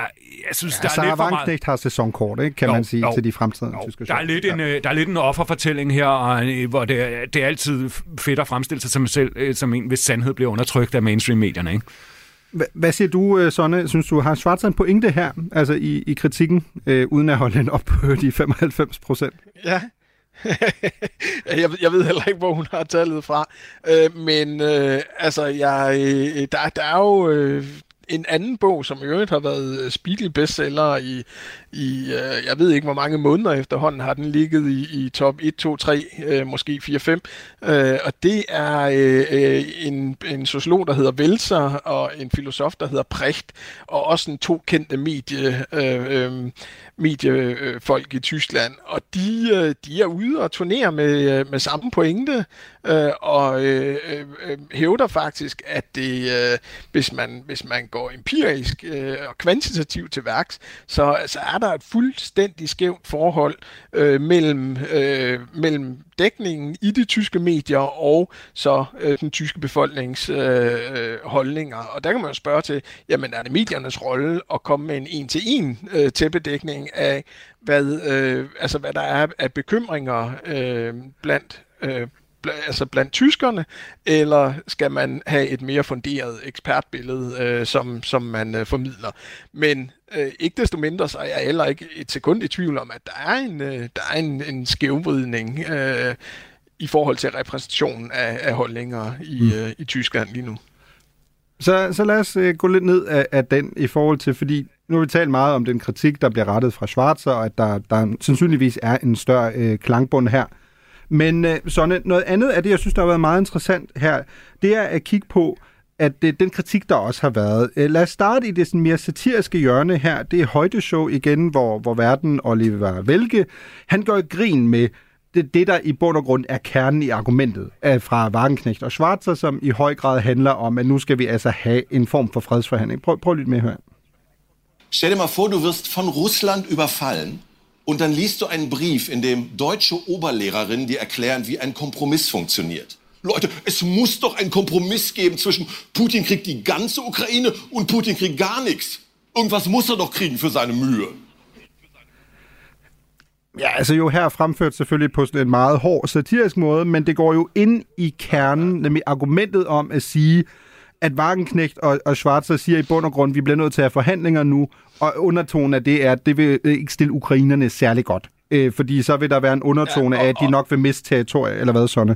G: jeg synes, ja, der er
D: Sarah
G: lidt for
D: meget... har sæsonkort, ikke, kan jo, man sige, jo, til de fremtidige tyske
G: der er, lidt en, øh, der er lidt en offerfortælling her, og, hvor det, er, det er altid fedt at fremstille sig som selv, som en, hvis sandhed bliver undertrykt af mainstream-medierne, ikke?
D: Hvad siger du, øh, Sonne? Synes du, har Schwarzer en pointe her, altså i, i kritikken, øh, uden at holde den op på [laughs] de 95 procent?
H: Ja, [laughs] jeg, jeg ved heller ikke, hvor hun har tallet fra. Øh, men øh, altså, jeg, øh, der, der er jo øh, en anden bog, som i øvrigt har været øh, Spiegel bestseller i, i øh, jeg ved ikke hvor mange måneder efterhånden, har den ligget i, i top 1, 2, 3, øh, måske 4, 5. Øh, og det er øh, øh, en, en sociolog, der hedder Welser, og en filosof, der hedder Precht, og også en to kendte medie, øh, øh, mediefolk i Tyskland. Og de, øh, de er ude og turnere med, øh, med samme pointe, øh, og øh, øh, øh hævder faktisk, at det, hvis, man, hvis man går empirisk øh, og kvantitativt til værks, så, så er der et fuldstændig skævt forhold øh, mellem, øh, mellem dækningen i de tyske medier og så øh, den tyske befolknings øh, øh, holdninger. Og der kan man jo spørge til, jamen er det mediernes rolle at komme med en en-til-en øh, tæppedækning af, hvad, øh, altså, hvad der er af bekymringer øh, blandt øh, altså blandt tyskerne, eller skal man have et mere funderet ekspertbillede, øh, som, som man øh, formidler. Men øh, ikke desto mindre, så er jeg heller ikke et sekund i tvivl om, at der er en, øh, der er en, en skævvridning øh, i forhold til repræsentationen af, af holdninger i, mm. øh, i Tyskland lige nu.
D: Så, så lad os øh, gå lidt ned af, af den i forhold til, fordi nu har vi talt meget om den kritik, der bliver rettet fra Schwarzer, og at der, der sandsynligvis er en større øh, klangbund her. Men øh, sådan noget andet af det, jeg synes, der har været meget interessant her, det er at kigge på, at det, den kritik, der også har været. Øh, lad os starte i det sådan mere satiriske hjørne her. Det er Højdeshow igen, hvor, hvor verden Oliver Velke, han gør grin med det, det, der i bund og grund er kernen i argumentet øh, fra Wagenknecht og Schwarzer, som i høj grad handler om, at nu skal vi altså have en form for fredsforhandling. Prøv, prøv lidt med her.
I: Stell dir mal vor, du wirst von Russland überfallen Und dann liest du einen Brief, in dem deutsche Oberlehrerinnen dir erklären, wie ein Kompromiss funktioniert. Leute, es muss doch einen Kompromiss geben zwischen Putin kriegt die ganze Ukraine und Putin kriegt gar nichts. Irgendwas muss er doch kriegen für seine Mühe.
D: Ja, altså jo her fremført selvfølgelig på sådan en meget hård satirisk måde, men det går jo ind i kernen, nemlig argumentet om at sige, at Wagenknecht og, og Schwarzer siger i bund og grund, at vi bliver nødt til at have forhandlinger nu, og undertonen af det er, at det vil ikke stille ukrainerne særlig godt. Øh, fordi så vil der være en undertone ja, og, af, at de nok vil miste territorier, eller hvad sådan.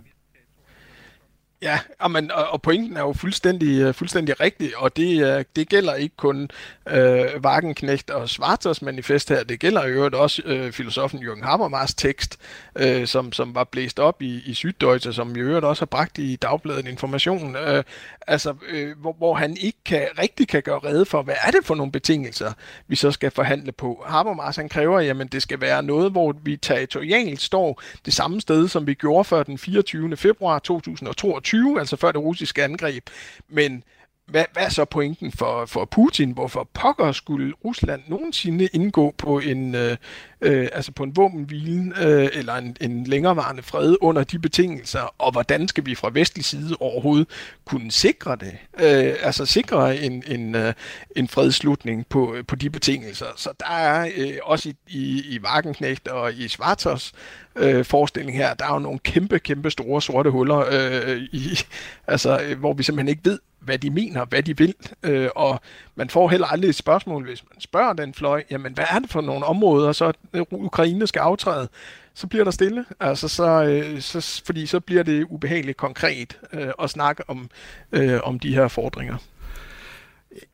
H: Ja, amen, og, pointen er jo fuldstændig, øh, fuldstændig rigtig, og det, øh, det gælder ikke kun øh, Wagenknecht og Schwarzers manifest her, det gælder jo også øh, filosofen Jürgen Habermas tekst, øh, som, som var blæst op i, i Syddeutsche, som i øvrigt også har bragt i dagbladet information, øh, altså, øh, hvor, hvor han ikke kan, rigtig kan gøre rede for, hvad er det for nogle betingelser, vi så skal forhandle på. Habermas han kræver, jamen det skal være noget, hvor vi territorialt står det samme sted, som vi gjorde før den 24. februar 2022, 2020, altså før det russiske angreb. Men hvad, hvad er så pointen for, for Putin? Hvorfor pokker skulle Rusland nogensinde indgå på en, øh, øh, altså på en våbenhvile øh, eller en, en længerevarende fred under de betingelser? Og hvordan skal vi fra vestlig side overhovedet kunne sikre det? Øh, altså sikre en, en, øh, en fredslutning på, på de betingelser. Så der er øh, også i, i, i Wagenknecht og i Schwarzers øh, forestilling her, der er jo nogle kæmpe, kæmpe store sorte huller, øh, i, altså, øh, hvor vi simpelthen ikke ved, hvad de mener, hvad de vil. Øh, og man får heller aldrig et spørgsmål, hvis man spørger den fløj, jamen hvad er det for nogle områder, så Ukraine skal aftræde? Så bliver der stille, altså så, øh, så, fordi så bliver det ubehageligt konkret øh, at snakke om, øh, om de her fordringer.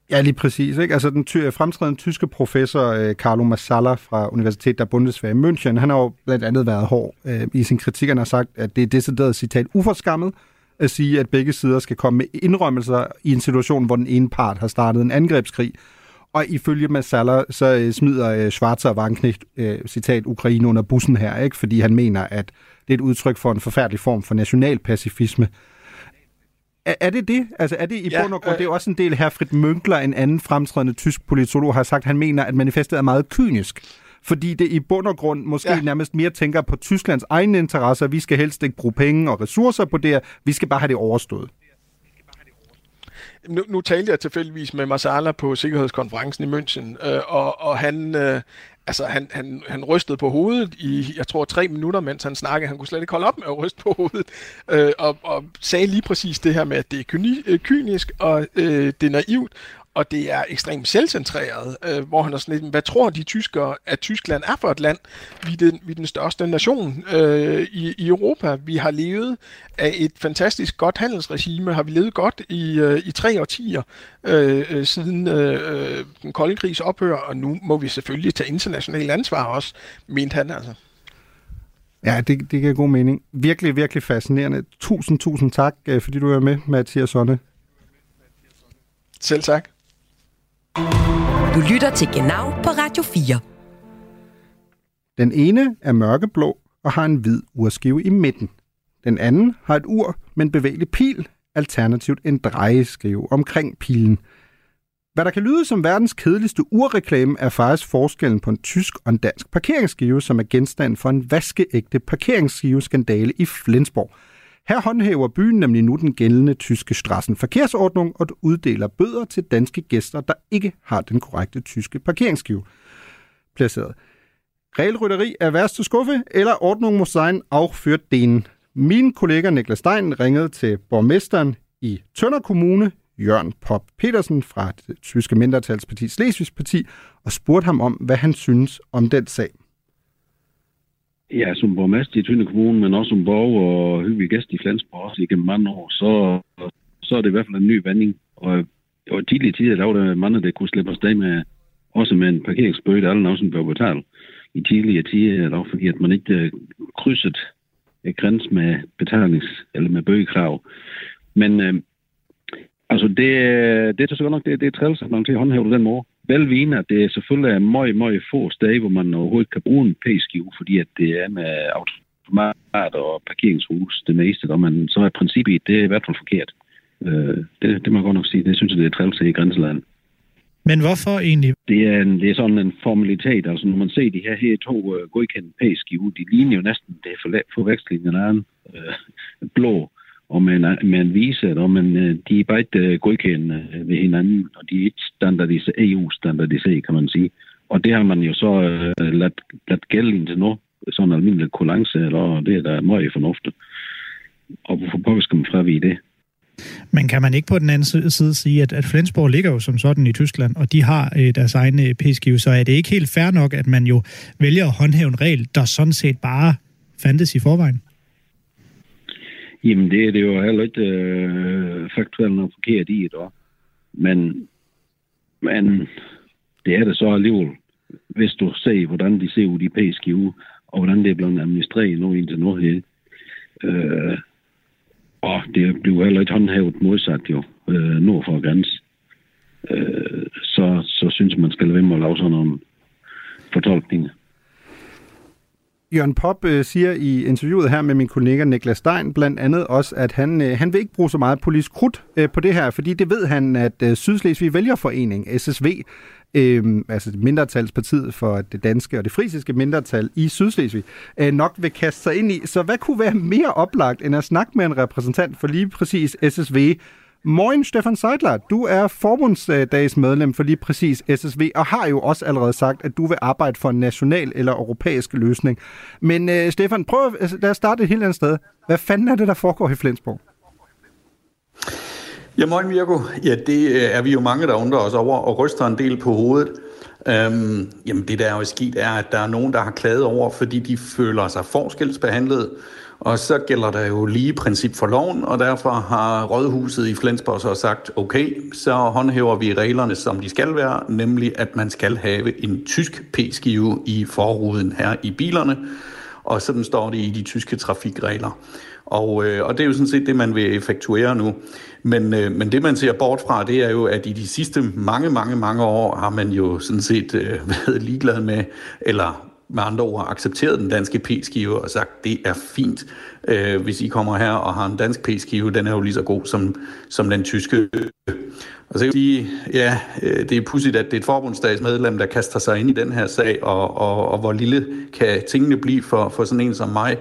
D: Ja, lige præcis. Ikke? Altså, den ty- fremtrædende tyske professor øh, Carlo Massala fra Universitet der Bundeswehr i München, han har jo blandt andet været hård øh, i sin kritik. Han har sagt, at det er decideret citat uforskammet at sige, at begge sider skal komme med indrømmelser i en situation, hvor den ene part har startet en angrebskrig. Og ifølge Massala, så øh, smider øh, Schwarzer og Wagenknecht, øh, citat, Ukraine under bussen her, ikke? fordi han mener, at det er et udtryk for en forfærdelig form for national pacifisme. Er, er det det? Altså er det i ja, bund og grund, øh, det er også en del, Herfried Münkler, en anden fremtrædende tysk politolog, har sagt, han mener, at manifestet er meget kynisk. Fordi det i bund og grund måske ja. nærmest mere tænker på Tysklands egne interesser. Vi skal helst ikke bruge penge og ressourcer på det Vi skal bare have det overstået.
H: Nu, nu talte jeg tilfældigvis med Marsala på Sikkerhedskonferencen i München, øh, og, og han, øh, altså, han, han, han rystede på hovedet i, jeg tror, tre minutter, mens han snakkede. Han kunne slet ikke holde op med at ryste på hovedet, øh, og, og sagde lige præcis det her med, at det er øh, kynisk, og øh, det er naivt, og det er ekstremt selvcentreret, øh, hvor han er sådan lidt, hvad tror de tyskere, at Tyskland er for et land? Vi er den, vi er den største nation øh, i, i Europa. Vi har levet af et fantastisk godt handelsregime, har vi levet godt i, øh, i tre årtier øh, øh siden øh, den kolde krigs ophør, og nu må vi selvfølgelig tage international ansvar også, mente han altså.
D: Ja, det, det giver god mening. Virkelig, virkelig fascinerende. Tusind, tusind tak, øh, fordi du er med, Mathias Sonne.
H: Selv tak.
B: Du lytter til Genau på Radio 4.
D: Den ene er mørkeblå og har en hvid urskive i midten. Den anden har et ur med en bevægelig pil, alternativt en drejeskive omkring pilen. Hvad der kan lyde som verdens kedeligste urreklame, er faktisk forskellen på en tysk og en dansk parkeringsskive, som er genstand for en vaskeægte parkeringsskive-skandale i Flensborg – her håndhæver byen nemlig nu den gældende tyske Straßenverkehrsordnung og uddeler bøder til danske gæster, der ikke har den korrekte tyske parkeringsskive placeret. Regelrytteri er værste skuffe, eller Ordnung muss sein auch für den. Min kollega Niklas Stein ringede til borgmesteren i Tønder Kommune, Jørgen Pop Petersen fra det tyske mindretalsparti Slesvigs Parti, og spurgte ham om, hvad han synes om den sag.
F: Ja, som borgmester i Tønder Kommune, men også som borger og hyggelig gæst i Flensborg også igennem mange år, så, så er det i hvert fald en ny vending. Og, og tidligere tider, der var der mange, der kunne slippe afsted med, også med en parkeringsbøde, der alle som blev betalt. I tidligere tider, der fordi at man ikke øh, krydset øh, et med betalings- eller med bøgekrav. Men øh, altså, det, øh, det er så godt nok, det, det er træls, at man til at håndhæve den måde velvin, at det selvfølgelig er meget, meget få steder, hvor man overhovedet kan bruge en p-skive, fordi at det er med automat og parkeringshus det meste, og man, så er princippet, det er i hvert fald forkert. Øh, det, det må jeg godt nok sige. Det synes jeg, det er træls i grænselandet.
K: Men hvorfor egentlig?
F: Det er, en, det er sådan en formalitet. Altså, når man ser de her, her to uh, godkendte p-skive, de ligner jo næsten, det er for, forveksling den anden uh, blå og man, man viser, en og men øh, de er bare ikke øh, godkendende øh, ved hinanden, og de er ikke standardiseret, EU-standardiseret, kan man sige. Og det har man jo så uh, ladt, ladt gælde indtil nu, sådan en almindelig kolance, eller det er da meget fornuftigt. Og hvorfor pokker skal man fravige det?
K: Men kan man ikke på den anden side sige, at, at Flensborg ligger jo som sådan i Tyskland, og de har øh, deres egne p-skive, så er det ikke helt fair nok, at man jo vælger at håndhæve en regel, der sådan set bare fandtes i forvejen?
F: Jamen, det er det jo heller ikke øh, faktuelt noget forkert i, dog. Men, men det er det så alligevel, hvis du ser, hvordan de ser ud i PSGU, og hvordan det er blevet administreret nu indtil nu her. Øh, og det blev heller ikke håndhævet modsat jo, øh, nord for grænsen. Øh, så, så synes man skal lade være med at lave sådan nogle fortolkninger.
D: Jørgen Pop øh, siger i interviewet her med min kollega Niklas Stein blandt andet også, at han, øh, han vil ikke bruge så meget politisk krudt øh, på det her, fordi det ved han, at øh, Sydslesvig Vælgerforening, SSV, øh, altså mindretalspartiet for det danske og det frisiske mindretal i Sydslesvig, øh, nok vil kaste sig ind i. Så hvad kunne være mere oplagt end at snakke med en repræsentant for lige præcis SSV, Moin, Stefan Seidler. Du er forbundsdagsmedlem for lige præcis SSV, og har jo også allerede sagt, at du vil arbejde for en national eller europæisk løsning. Men uh, Stefan, prøv at, altså, lad os starte et helt andet sted. Hvad fanden er det, der foregår i Flensborg?
L: Ja, moin Mirko. Ja, det øh, er vi jo mange, der undrer os over og ryster en del på hovedet. Øhm, jamen det, der er jo sket, er, at der er nogen, der har klaget over, fordi de føler sig forskelsbehandlet. Og så gælder der jo lige princip for loven, og derfor har Rådhuset i Flensborg så sagt, okay, så håndhæver vi reglerne, som de skal være, nemlig at man skal have en tysk p-skive i forruden her i bilerne, og sådan står det i de tyske trafikregler. Og, øh, og det er jo sådan set det, man vil effektuere nu. Men, øh, men det, man ser bort fra, det er jo, at i de sidste mange, mange, mange år har man jo sådan set øh, [laughs] været ligeglad med, eller med andre ord accepteret den danske p-skive og sagt, det er fint, øh, hvis I kommer her og har en dansk p-skive, den er jo lige så god som, som den tyske. Og så kan jeg sige, ja, øh, det er pudsigt, at det er et forbundsdagsmedlem, der kaster sig ind i den her sag, og, og, og hvor lille kan tingene blive for, for sådan en som mig.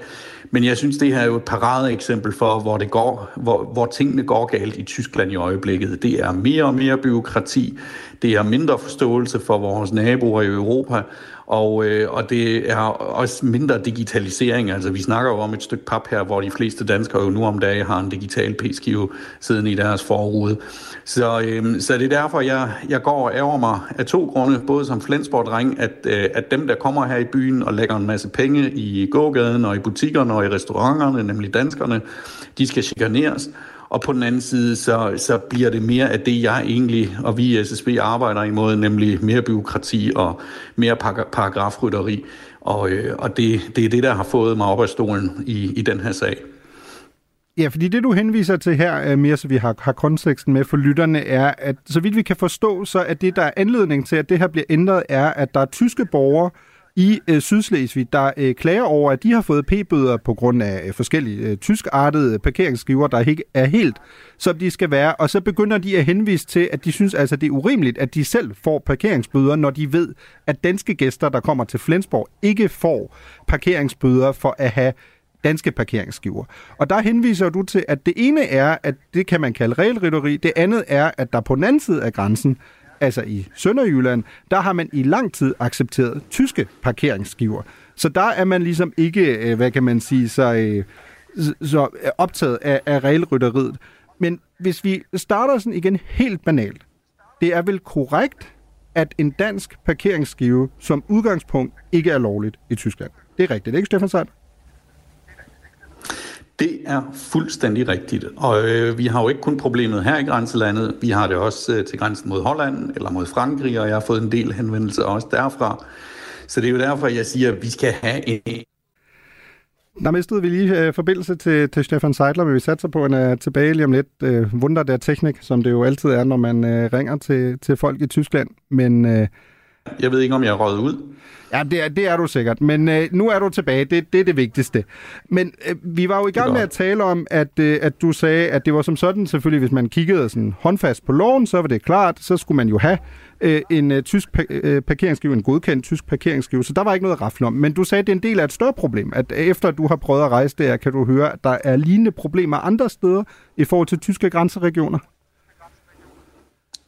L: Men jeg synes, det her er jo et paradeeksempel for, hvor, det går, hvor, hvor tingene går galt i Tyskland i øjeblikket. Det er mere og mere byråkrati, det er mindre forståelse for vores naboer i Europa, og, øh, og det er også mindre digitalisering. Altså, vi snakker jo om et stykke pap her, hvor de fleste danskere jo nu om dagen har en digital p-skive siden i deres forrude. Så, øh, så det er derfor, jeg, jeg går og ærger mig af to grunde, både som Flensborg-dreng, at, øh, at dem, der kommer her i byen og lægger en masse penge i gågaden og i butikkerne og i restauranterne, nemlig danskerne, de skal chikaneres. Og på den anden side, så, så bliver det mere af det, jeg egentlig og vi i SSB arbejder imod, nemlig mere byråkrati og mere paragrafrytteri. Og, øh, og det, det er det, der har fået mig op af stolen i, i den her sag.
D: Ja, fordi det du henviser til her, øh, mere så vi har, har konteksten med for lytterne, er, at så vidt vi kan forstå, så er det, der er anledning til, at det her bliver ændret, er, at der er tyske borgere, i øh, Sydslesvig, der øh, klager over, at de har fået p-bøder på grund af øh, forskellige øh, tyskartede parkeringsskiver, der ikke er helt, som de skal være. Og så begynder de at henvise til, at de synes altså, det er urimeligt, at de selv får parkeringsbøder, når de ved, at danske gæster, der kommer til Flensborg, ikke får parkeringsbøder for at have danske parkeringsskiver. Og der henviser du til, at det ene er, at det kan man kalde regelrytteri, det andet er, at der på den anden side af grænsen altså i Sønderjylland, der har man i lang tid accepteret tyske parkeringsskiver. Så der er man ligesom ikke, øh, hvad kan man sige, øh, så, så optaget af, af regelrytteriet. Men hvis vi starter sådan igen helt banalt, det er vel korrekt, at en dansk parkeringsskive som udgangspunkt ikke er lovligt i Tyskland. Det er rigtigt, ikke Stefan Sand?
L: Det er fuldstændig rigtigt. Og øh, vi har jo ikke kun problemet her i grænselandet, vi har det også øh, til grænsen mod Holland eller mod Frankrig, og jeg har fået en del henvendelser også derfra. Så det er jo derfor, jeg siger, at vi skal have en...
D: Der mistede vi lige øh, forbindelse til, til Stefan Seidler, men vi satser på, at han er tilbage lige om lidt. Øh, wunder der teknik, som det jo altid er, når man øh, ringer til, til folk i Tyskland. Men øh,
L: jeg ved ikke, om jeg er røget ud.
D: Ja, det er, det er du sikkert. Men øh, nu er du tilbage. Det, det er det vigtigste. Men øh, vi var jo i gang med at tale om, at, øh, at du sagde, at det var som sådan, selvfølgelig, hvis man kiggede sådan håndfast på loven, så var det klart, så skulle man jo have øh, en øh, tysk pa- øh, parkeringsskive, en godkendt tysk parkeringsskive, så der var ikke noget at rafle om. Men du sagde, at det er en del af et større problem, at efter du har prøvet at rejse der, kan du høre, at der er lignende problemer andre steder i forhold til tyske grænseregioner.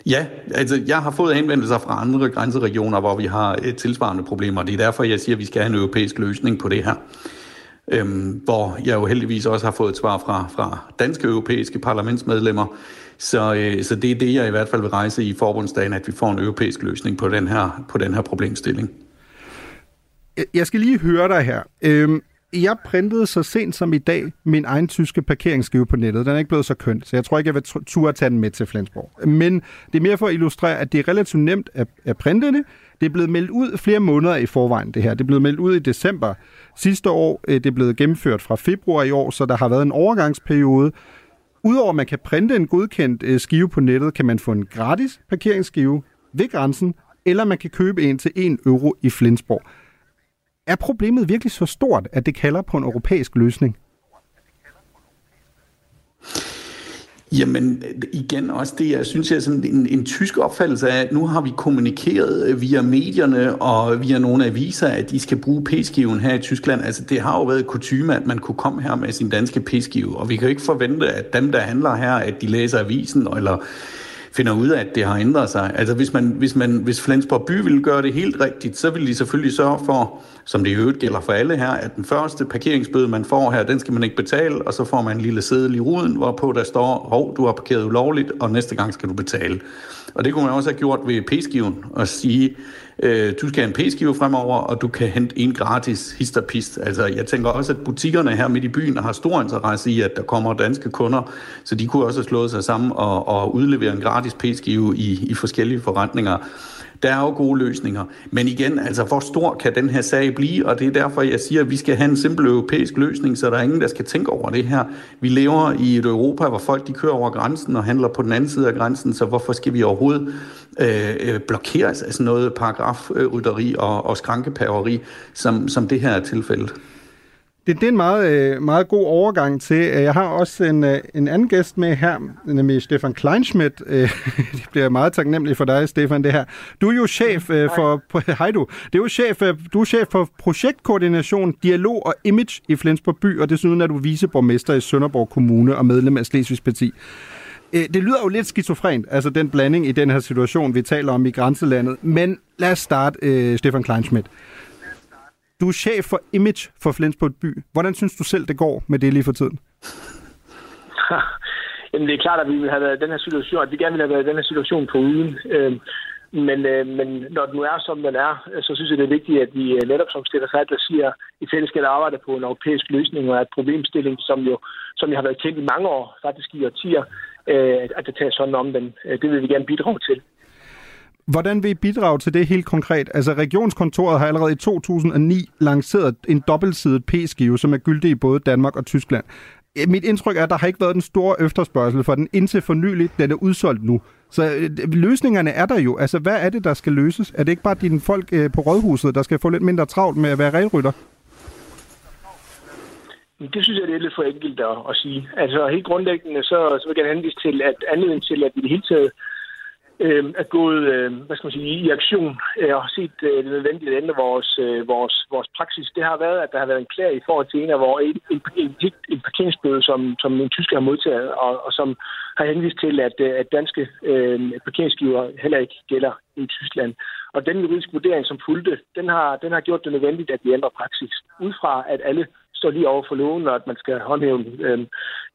L: Ja, altså jeg har fået henvendelser fra andre grænseregioner, hvor vi har et tilsvarende problemer. Det er derfor, jeg siger, at vi skal have en europæisk løsning på det her. Øhm, hvor jeg jo heldigvis også har fået et svar fra, fra danske europæiske parlamentsmedlemmer. Så, øh, så det er det, jeg i hvert fald vil rejse i forbundsdagen, at vi får en europæisk løsning på den her, på den her problemstilling.
D: Jeg skal lige høre dig her. Øhm, jeg printede så sent som i dag min egen tyske parkeringsskive på nettet. Den er ikke blevet så kønt, så jeg tror ikke, jeg vil turde tage den med til Flensborg. Men det er mere for at illustrere, at det er relativt nemt at, at printe det. Det er blevet meldt ud flere måneder i forvejen, det her. Det er blevet meldt ud i december sidste år. Øh, det er blevet gennemført fra februar i år, så der har været en overgangsperiode. Udover at man kan printe en godkendt øh, skive på nettet, kan man få en gratis parkeringsskive ved grænsen, eller man kan købe en til 1 euro i Flensborg. Er problemet virkelig så stort, at det kalder på en europæisk løsning?
L: Jamen igen også det, jeg synes, er sådan en, en tysk opfattelse af, at nu har vi kommunikeret øh, via medierne og via nogle aviser, at de skal bruge p-skiven her i Tyskland. Altså det har jo været kutume, at man kunne komme her med sin danske p-skive, og vi kan jo ikke forvente, at dem, der handler her, at de læser avisen, eller finder ud af, at det har ændret sig. Altså hvis, man, hvis, man, hvis Flensborg by ville gøre det helt rigtigt, så ville de selvfølgelig sørge for, som det i øvrigt gælder for alle her, at den første parkeringsbøde, man får her, den skal man ikke betale, og så får man en lille seddel i ruden, hvorpå der står, hov, du har parkeret ulovligt, og næste gang skal du betale. Og det kunne man også have gjort ved p-skiven, og sige, øh, du skal have en p-skive fremover, og du kan hente en gratis histerpist. Altså, jeg tænker også, at butikkerne her midt i byen har stor interesse i, at der kommer danske kunder, så de kunne også have slået sig sammen og, og udlevere en gratis p-skive i, i forskellige forretninger. Der er jo gode løsninger. Men igen, altså, hvor stor kan den her sag blive? Og det er derfor, jeg siger, at vi skal have en simpel europæisk løsning, så der er ingen, der skal tænke over det her. Vi lever i et Europa, hvor folk de kører over grænsen og handler på den anden side af grænsen, så hvorfor skal vi overhovedet øh, øh blokeres af altså, sådan noget paragrafrytteri og, og skrankepaveri, som, som det her er tilfældet?
D: Det, det er en meget, øh, meget god overgang til. Jeg har også en, øh, en anden gæst med her, nemlig Stefan Kleinschmidt. Øh, [laughs] det bliver meget taknemmelig for dig, Stefan, det her. Du er jo chef for... [laughs] Hej du. Det er jo chef, du er chef for projektkoordination, dialog og image i Flensborg by, og desuden er du viceborgmester i Sønderborg Kommune og medlem af Slesvigs Parti. Det lyder jo lidt skizofrent, altså den blanding i den her situation, vi taler om i grænselandet. Men lad os starte, Stefan Kleinschmidt. Du er chef for image for Flensborg by. Hvordan synes du selv, det går med det lige for tiden? [laughs]
M: Jamen, det er klart, at vi vil have været i den her situation, at vi gerne vil have været i den her situation på ugen. Øhm, men, øh, men når den nu er, som den er, så synes jeg, det er vigtigt, at vi øh, netop som Stefan Seidler siger, i fællesskab arbejder på en europæisk løsning og et problemstilling, som jo som jeg har været kendt i mange år, faktisk i årtier, øh, at det tager sådan om den. Øh, det vil vi gerne bidrage til.
D: Hvordan vil I bidrage til det helt konkret? Altså, regionskontoret har allerede i 2009 lanceret en dobbeltsidet P-skive, som er gyldig i både Danmark og Tyskland. Eh, mit indtryk er, at der har ikke været den store efterspørgsel for den indtil for nylig. Den er udsolgt nu. Så eh, løsningerne er der jo. Altså, hvad er det, der skal løses? Er det ikke bare dine folk øh, på rådhuset, der skal få lidt mindre travlt med at være regelrytter?
M: Det synes jeg, det er lidt for enkelt at, at sige. Altså helt grundlæggende, så, så vil jeg gerne henvise til, at anledningen til, at vi i det hele taget øh, er gået øh, hvad skal man sige, i aktion øh, og har set øh, det nødvendigt at ændre vores, øh, vores, vores praksis. Det har været, at der har været en klær i forhold til en af vores en, en, en, en parkeringsbøde, som, som en tysker har modtaget, og, og som har henvist til, at, øh, at danske øh, parkeringsgiver heller ikke gælder i Tyskland. Og den juridiske vurdering, som fulgte, den har, den har gjort det nødvendigt, at vi ændrer praksis. Ud fra, at alle står lige over for loven, og at man skal håndhæve øh,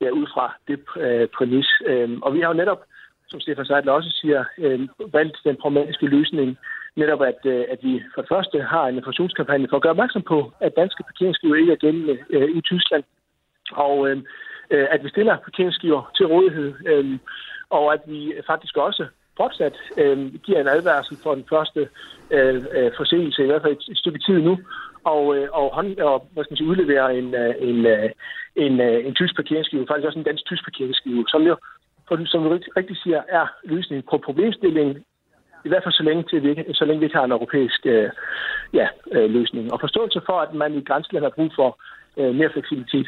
M: ja, ud fra det øh, præmis. Øh, og vi har jo netop som Stefan Seidler også siger, øh, valgt den pragmatiske løsning. Netop at, øh, at vi for det første har en informationskampagne for at gøre opmærksom på, at danske parkeringsskiver ikke er gældende øh, i Tyskland. Og øh, øh at vi stiller parkeringsskiver til rådighed. Øh, og at vi faktisk også fortsat øh, giver en advarsel for den første øh, øh, forseelse, i hvert fald et, et stykke tid nu, og, øh, og, hånd, og hvad skal man sige, udlevere en, øh, en, en, en, en tysk parkeringsskive, faktisk også en dansk tysk parkeringsskive, som jo for som du rigtig siger, er løsningen på problemstillingen, i hvert fald så længe, til vi, så længe vi ikke har en europæisk øh, ja, øh, løsning. Og forståelse for, at man i grænseland har brug for øh, mere fleksibilitet.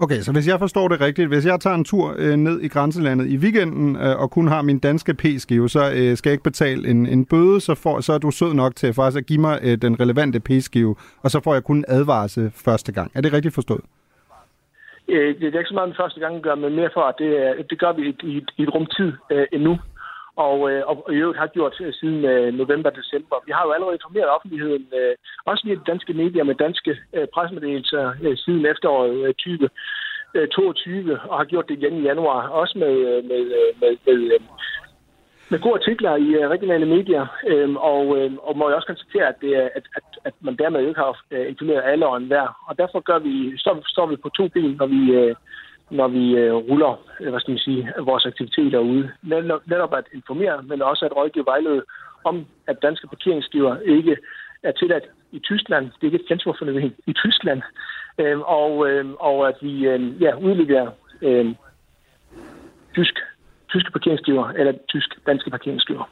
D: Okay, så hvis jeg forstår det rigtigt, hvis jeg tager en tur øh, ned i grænselandet i weekenden øh, og kun har min danske p-skive, så øh, skal jeg ikke betale en, en bøde, så, får, så er du sød nok til faktisk at give mig øh, den relevante p-skive, og så får jeg kun en advarsel første gang. Er det rigtigt forstået?
M: Øh, det er ikke så meget den første gang, vi gør, men mere for, at det, det gør vi i, i, i et rumtid øh, endnu. Og, øh, og i øvrigt har gjort øh, siden øh, november-december. Vi har jo allerede informeret offentligheden, øh, også via de danske medier med danske øh, pressemeddelelser øh, siden efteråret øh, 2022, øh, og har gjort det igen i januar, også med, øh, med, med, med, med gode artikler i uh, regionale medier, øh, og, øh, og må jeg også konstatere, at, det at, at, at man dermed ikke har uh, informeret alle og enhver. Og derfor gør vi, så står vi på to ben, når vi, øh, når vi øh, ruller øh, hvad skal man sige, vores aktiviteter ude. Netop at informere, men også at rådgive vejlede om, at danske parkeringsgiver ikke er tilladt i Tyskland. Det er ikke et kendsforfænomen i Tyskland. Øh, og, øh, og at vi øh, ja, udleverer øh, tysk tyske parkeringsgiver eller tysk-danske parkeringsgiver.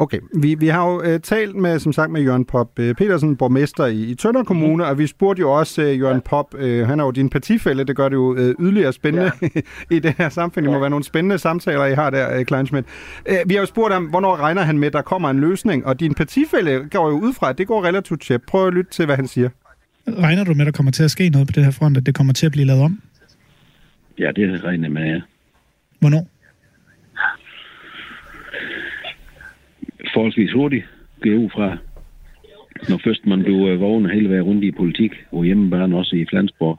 D: Okay, vi, vi har jo øh, talt med, som sagt, med Jørgen Pop øh, Petersen, borgmester i, i Tønder Kommune, mm. og vi spurgte jo også øh, Jørgen ja. Pop, øh, han er jo din partifælde, det gør det jo øh, yderligere spændende ja. [laughs] i det her samfund. Det ja. må være nogle spændende samtaler, I har der, øh, Kleinschmidt. Øh, vi har jo spurgt ham, hvornår regner han med, at der kommer en løsning, og din partifælde går jo ud fra, at det går relativt tæt. Prøv at lytte til, hvad han siger.
K: Regner du med, at der kommer til at ske noget på det her front, at det kommer til at blive lavet om?
F: Ja, det regner med, ja.
K: Hvornår?
F: Forholdsvis hurtigt, gå ud fra. Når først man blev øh, vågen hele vejen rundt i politik, og hjemmebane også i Flensborg,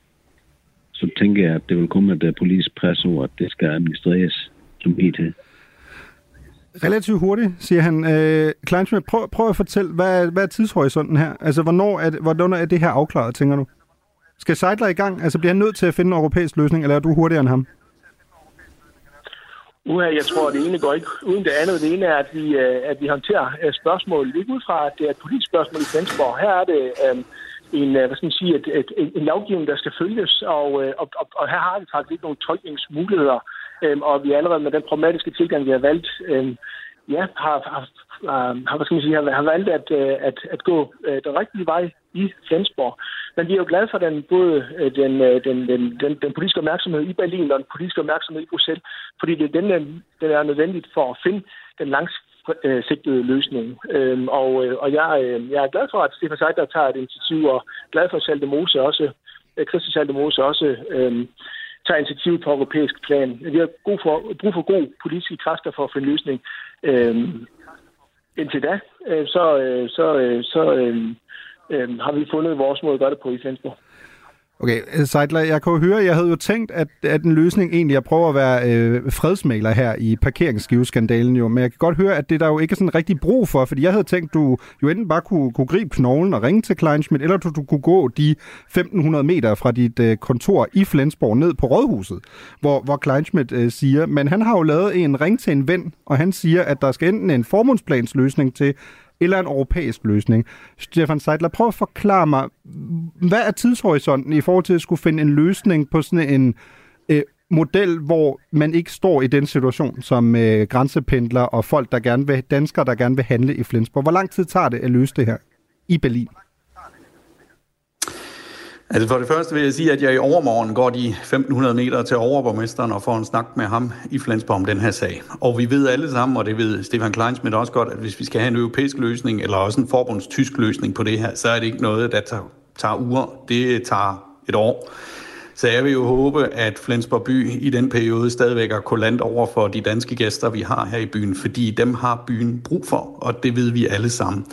F: så tænker jeg, at det vil komme et øh, politisk pres over, at det skal administreres som IT. Øh.
D: Relativt hurtigt, siger han. Øh, Kleinschmidt, prøv, prøv at fortælle, hvad, er- hvad er tidshorisonten her? Altså, hvornår er, det, hvornår er det her afklaret, tænker du? Skal Seidler i gang? Altså, bliver han nødt til at finde en europæisk løsning, eller er du hurtigere end ham?
M: Uha, jeg tror, det ene går ikke uden det andet. Det ene er, at vi, øh, at vi håndterer øh, spørgsmålet spørgsmål. Ikke ud fra, at det er et politisk spørgsmål i Flensborg. Her er det øhm, en, øh, hvad skal man sige, et, et, en, en lovgivning, der skal følges, og, og, og, og her har vi faktisk ikke nogen tolkningsmuligheder. Øhm, og vi allerede med den pragmatiske tilgang, vi har valgt, øhm, ja, har, har, har, hvad skal man sige, har, har valgt at, at, at gå den rigtige vej i Flensborg. Men vi er jo glade for den, både den, den, den, den, den politiske opmærksomhed i Berlin og den politiske opmærksomhed i Bruxelles, fordi det er den, øh, den er nødvendigt for at finde den langsigtede løsning. Øhm, og, og jeg, jeg er glad for, at Stefan Seidler tager et initiativ, og glad for, at Saldemose også, øh, Christian Saldemose også tager initiativ på europæisk plan. Vi har brug for, brug for gode politiske kræfter for at finde løsning. Øhm, indtil da, øh, så, øh, så, øh, så øh, øh, har vi fundet vores måde at gøre det på i Flensborg.
D: Okay, øh, Seidler, jeg kan jo høre, jeg havde jo tænkt, at, at en løsning egentlig er at prøve at være øh, fredsmaler her i parkeringsskiveskandalen jo, men jeg kan godt høre, at det er der jo ikke er sådan rigtig brug for, fordi jeg havde tænkt, du jo enten bare kunne, kunne gribe knoglen og ringe til Kleinschmidt, eller du, du kunne gå de 1500 meter fra dit øh, kontor i Flensborg ned på Rådhuset, hvor, hvor Kleinschmidt øh, siger, men han har jo lavet en ring til en ven, og han siger, at der skal enten en formålsplansløsning til, eller en europæisk løsning. Stefan Seidler, prøv at forklare mig, hvad er tidshorisonten i forhold til at skulle finde en løsning på sådan en øh, model, hvor man ikke står i den situation som øh, grænsependler og folk, der gerne vil, danskere, der gerne vil handle i Flensborg. Hvor lang tid tager det at løse det her i Berlin?
L: Altså for det første vil jeg sige, at jeg i overmorgen går de 1500 meter til overborgmesteren og får en snak med ham i Flensborg om den her sag. Og vi ved alle sammen, og det ved Stefan Kleinsmith også godt, at hvis vi skal have en europæisk løsning, eller også en forbundstysk løsning på det her, så er det ikke noget, der tager, tager uger. Det tager et år. Så jeg vil jo håbe, at Flensborg by i den periode stadigvæk er kollant over for de danske gæster, vi har her i byen, fordi dem har byen brug for, og det ved vi alle sammen.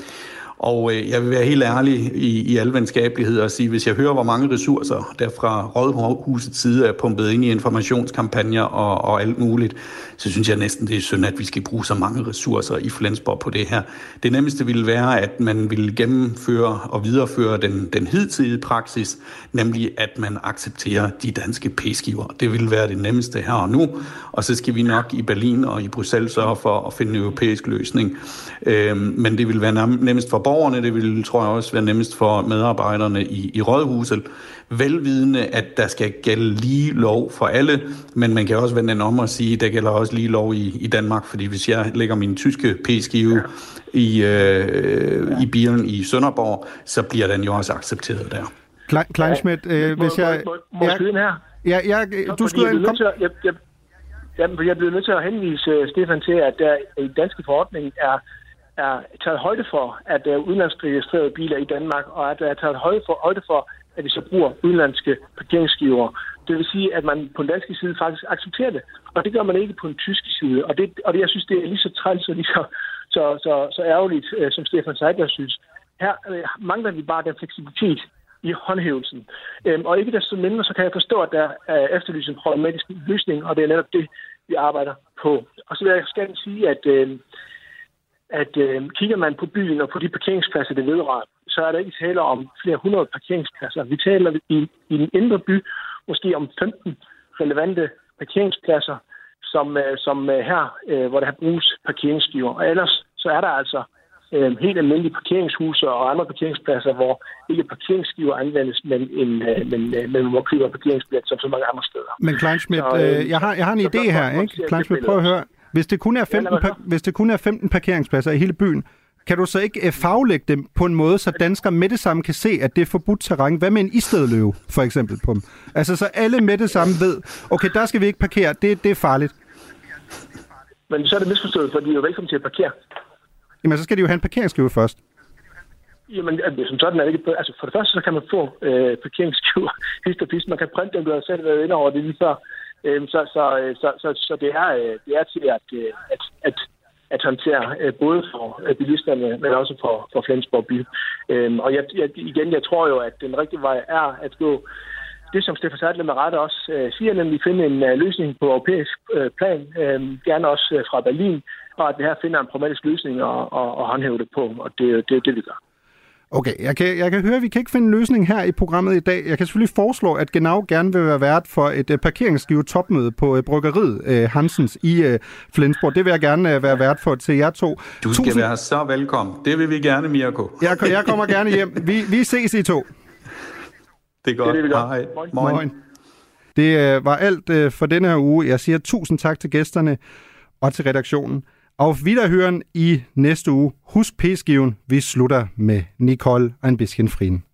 L: Og øh, jeg vil være helt ærlig i, i al venskabelighed og sige, hvis jeg hører, hvor mange ressourcer der fra Rådhusets side er pumpet ind i informationskampagner og, og alt muligt, så synes jeg næsten, det er synd, at vi skal bruge så mange ressourcer i Flensborg på det her. Det nemmeste ville være, at man ville gennemføre og videreføre den, den hidtidige praksis, nemlig at man accepterer de danske p-skiver. Det ville være det nemmeste her og nu, og så skal vi nok i Berlin og i Bruxelles sørge for at finde en europæisk løsning. Øhm, men det vil være nemmest for borgerne, det vil, tror jeg også, være nemmest for medarbejderne i, i Rådhuset, velvidende, at der skal gælde lige lov for alle, men man kan også vende den om og sige, at der gælder også lige lov i, i Danmark, fordi hvis jeg lægger min tyske p-skive i, øh, i bilen i Sønderborg, så bliver den jo også accepteret der.
D: Klein, Kleinschmidt, øh, hvis jeg...
M: Må, må, må jeg skyde her?
D: Ja, ja, du
M: fordi
D: skyder
M: jeg
D: ind.
M: bliver
D: Kom.
M: nødt til at- jeg, jeg, jamen, jeg bliver nødt til at henvise uh, Stefan til, at der i danske forordning er, er taget højde for, at der er udenlandsk registrerede biler i Danmark, og at der er taget højde for, højde for at vi så bruger udenlandske parkeringsgiver. Det vil sige, at man på den danske side faktisk accepterer det, og det gør man ikke på den tyske side. Og det, og det jeg synes, det er lige så træls og lige så, så, så, så ærgerligt, øh, som Stefan Seidler synes. Her øh, mangler vi bare den fleksibilitet i håndhævelsen. Øhm, og ikke desto mindre, så kan jeg forstå, at der er efterlyst en problematisk løsning, og det er netop det, vi arbejder på. Og så vil jeg gerne sige, at, øh, at øh, kigger man på byen og på de parkeringspladser, det vedrører, så er der ikke tale om flere hundrede parkeringspladser. Vi taler i, i den indre by måske om 15 relevante parkeringspladser, som, øh, som øh, her, øh, hvor der bruges parkeringsskiver. Og ellers så er der altså øh, helt almindelige parkeringshuse og andre parkeringspladser, hvor ikke parkeringsskiver anvendes, men, en, øh, men, øh, men hvor køber parkeringsbillet, som så mange andre steder.
D: Men Kleinschmidt,
M: Så, øh,
D: jeg, har, jeg har en idé her, ikke? Kleinschmidt, prøv at høre. Hvis det kun er 15,
M: lad mig
D: par,
M: høre.
D: hvis det kun er 15 parkeringspladser i hele byen, kan du så ikke øh, faglægge dem på en måde, så danskere med det samme kan se, at det er forbudt terræn? Hvad med en istedløve, for eksempel, på dem? Altså, så alle med det samme ved, okay, der skal vi ikke parkere, det, det er farligt.
M: Men så er det misforstået, for de er jo velkommen til at parkere.
D: Jamen, så skal de jo have en parkeringsskive først.
M: Jamen, som sådan er det ikke... Altså, for det første, så kan man få øh, parkeringsskiver [laughs] hist og pist. Man kan printe dem, du har selv været inde over det lige før. Øhm, så, så, øh, så, så, så, det, er, øh, det er til at, at, at at håndtere, øh, både for øh, bilisterne, men også for, for Flensborg by. Øhm, og jeg, jeg, igen, jeg tror jo, at den rigtige vej er at gå det, som Stefan Sadler med rette også øh, siger, nemlig finde en øh, løsning på europæisk øh, plan, øh, gerne også øh, fra Berlin, og at vi her finder en pragmatisk løsning og, og, og håndhæve det på, og det er det, det, vi gør.
D: Okay, jeg kan, jeg kan høre, at vi kan ikke finde en løsning her i programmet i dag. Jeg kan selvfølgelig foreslå, at Genau gerne vil være vært for et uh, parkeringsskive topmøde på uh, bryggeriet uh, Hansens i uh, Flensborg. Det vil jeg gerne uh, være vært for til jer to.
L: Du skal Tusind... være så velkommen. Det vil vi gerne, Mirko.
D: Jeg, jeg kommer gerne hjem. Vi, vi ses i to.
L: Det er godt.
M: Det er det, vi gør.
L: Hej.
M: Moin.
D: Moin. Det uh, var alt uh, for denne her uge. Jeg siger tusind tak til gæsterne og til redaktionen. Auf Wiederhören i næste uge. Husk p-skiven. Vi slutter med Nicole ein bisschen Frieden.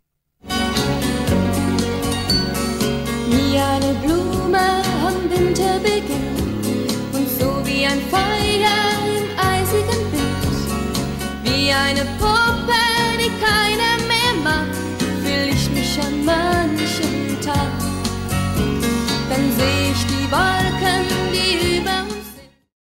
C: Wie eine Blume am Winter beginnt und so wie ein Feuer im eisigen Wind, wie eine Puppe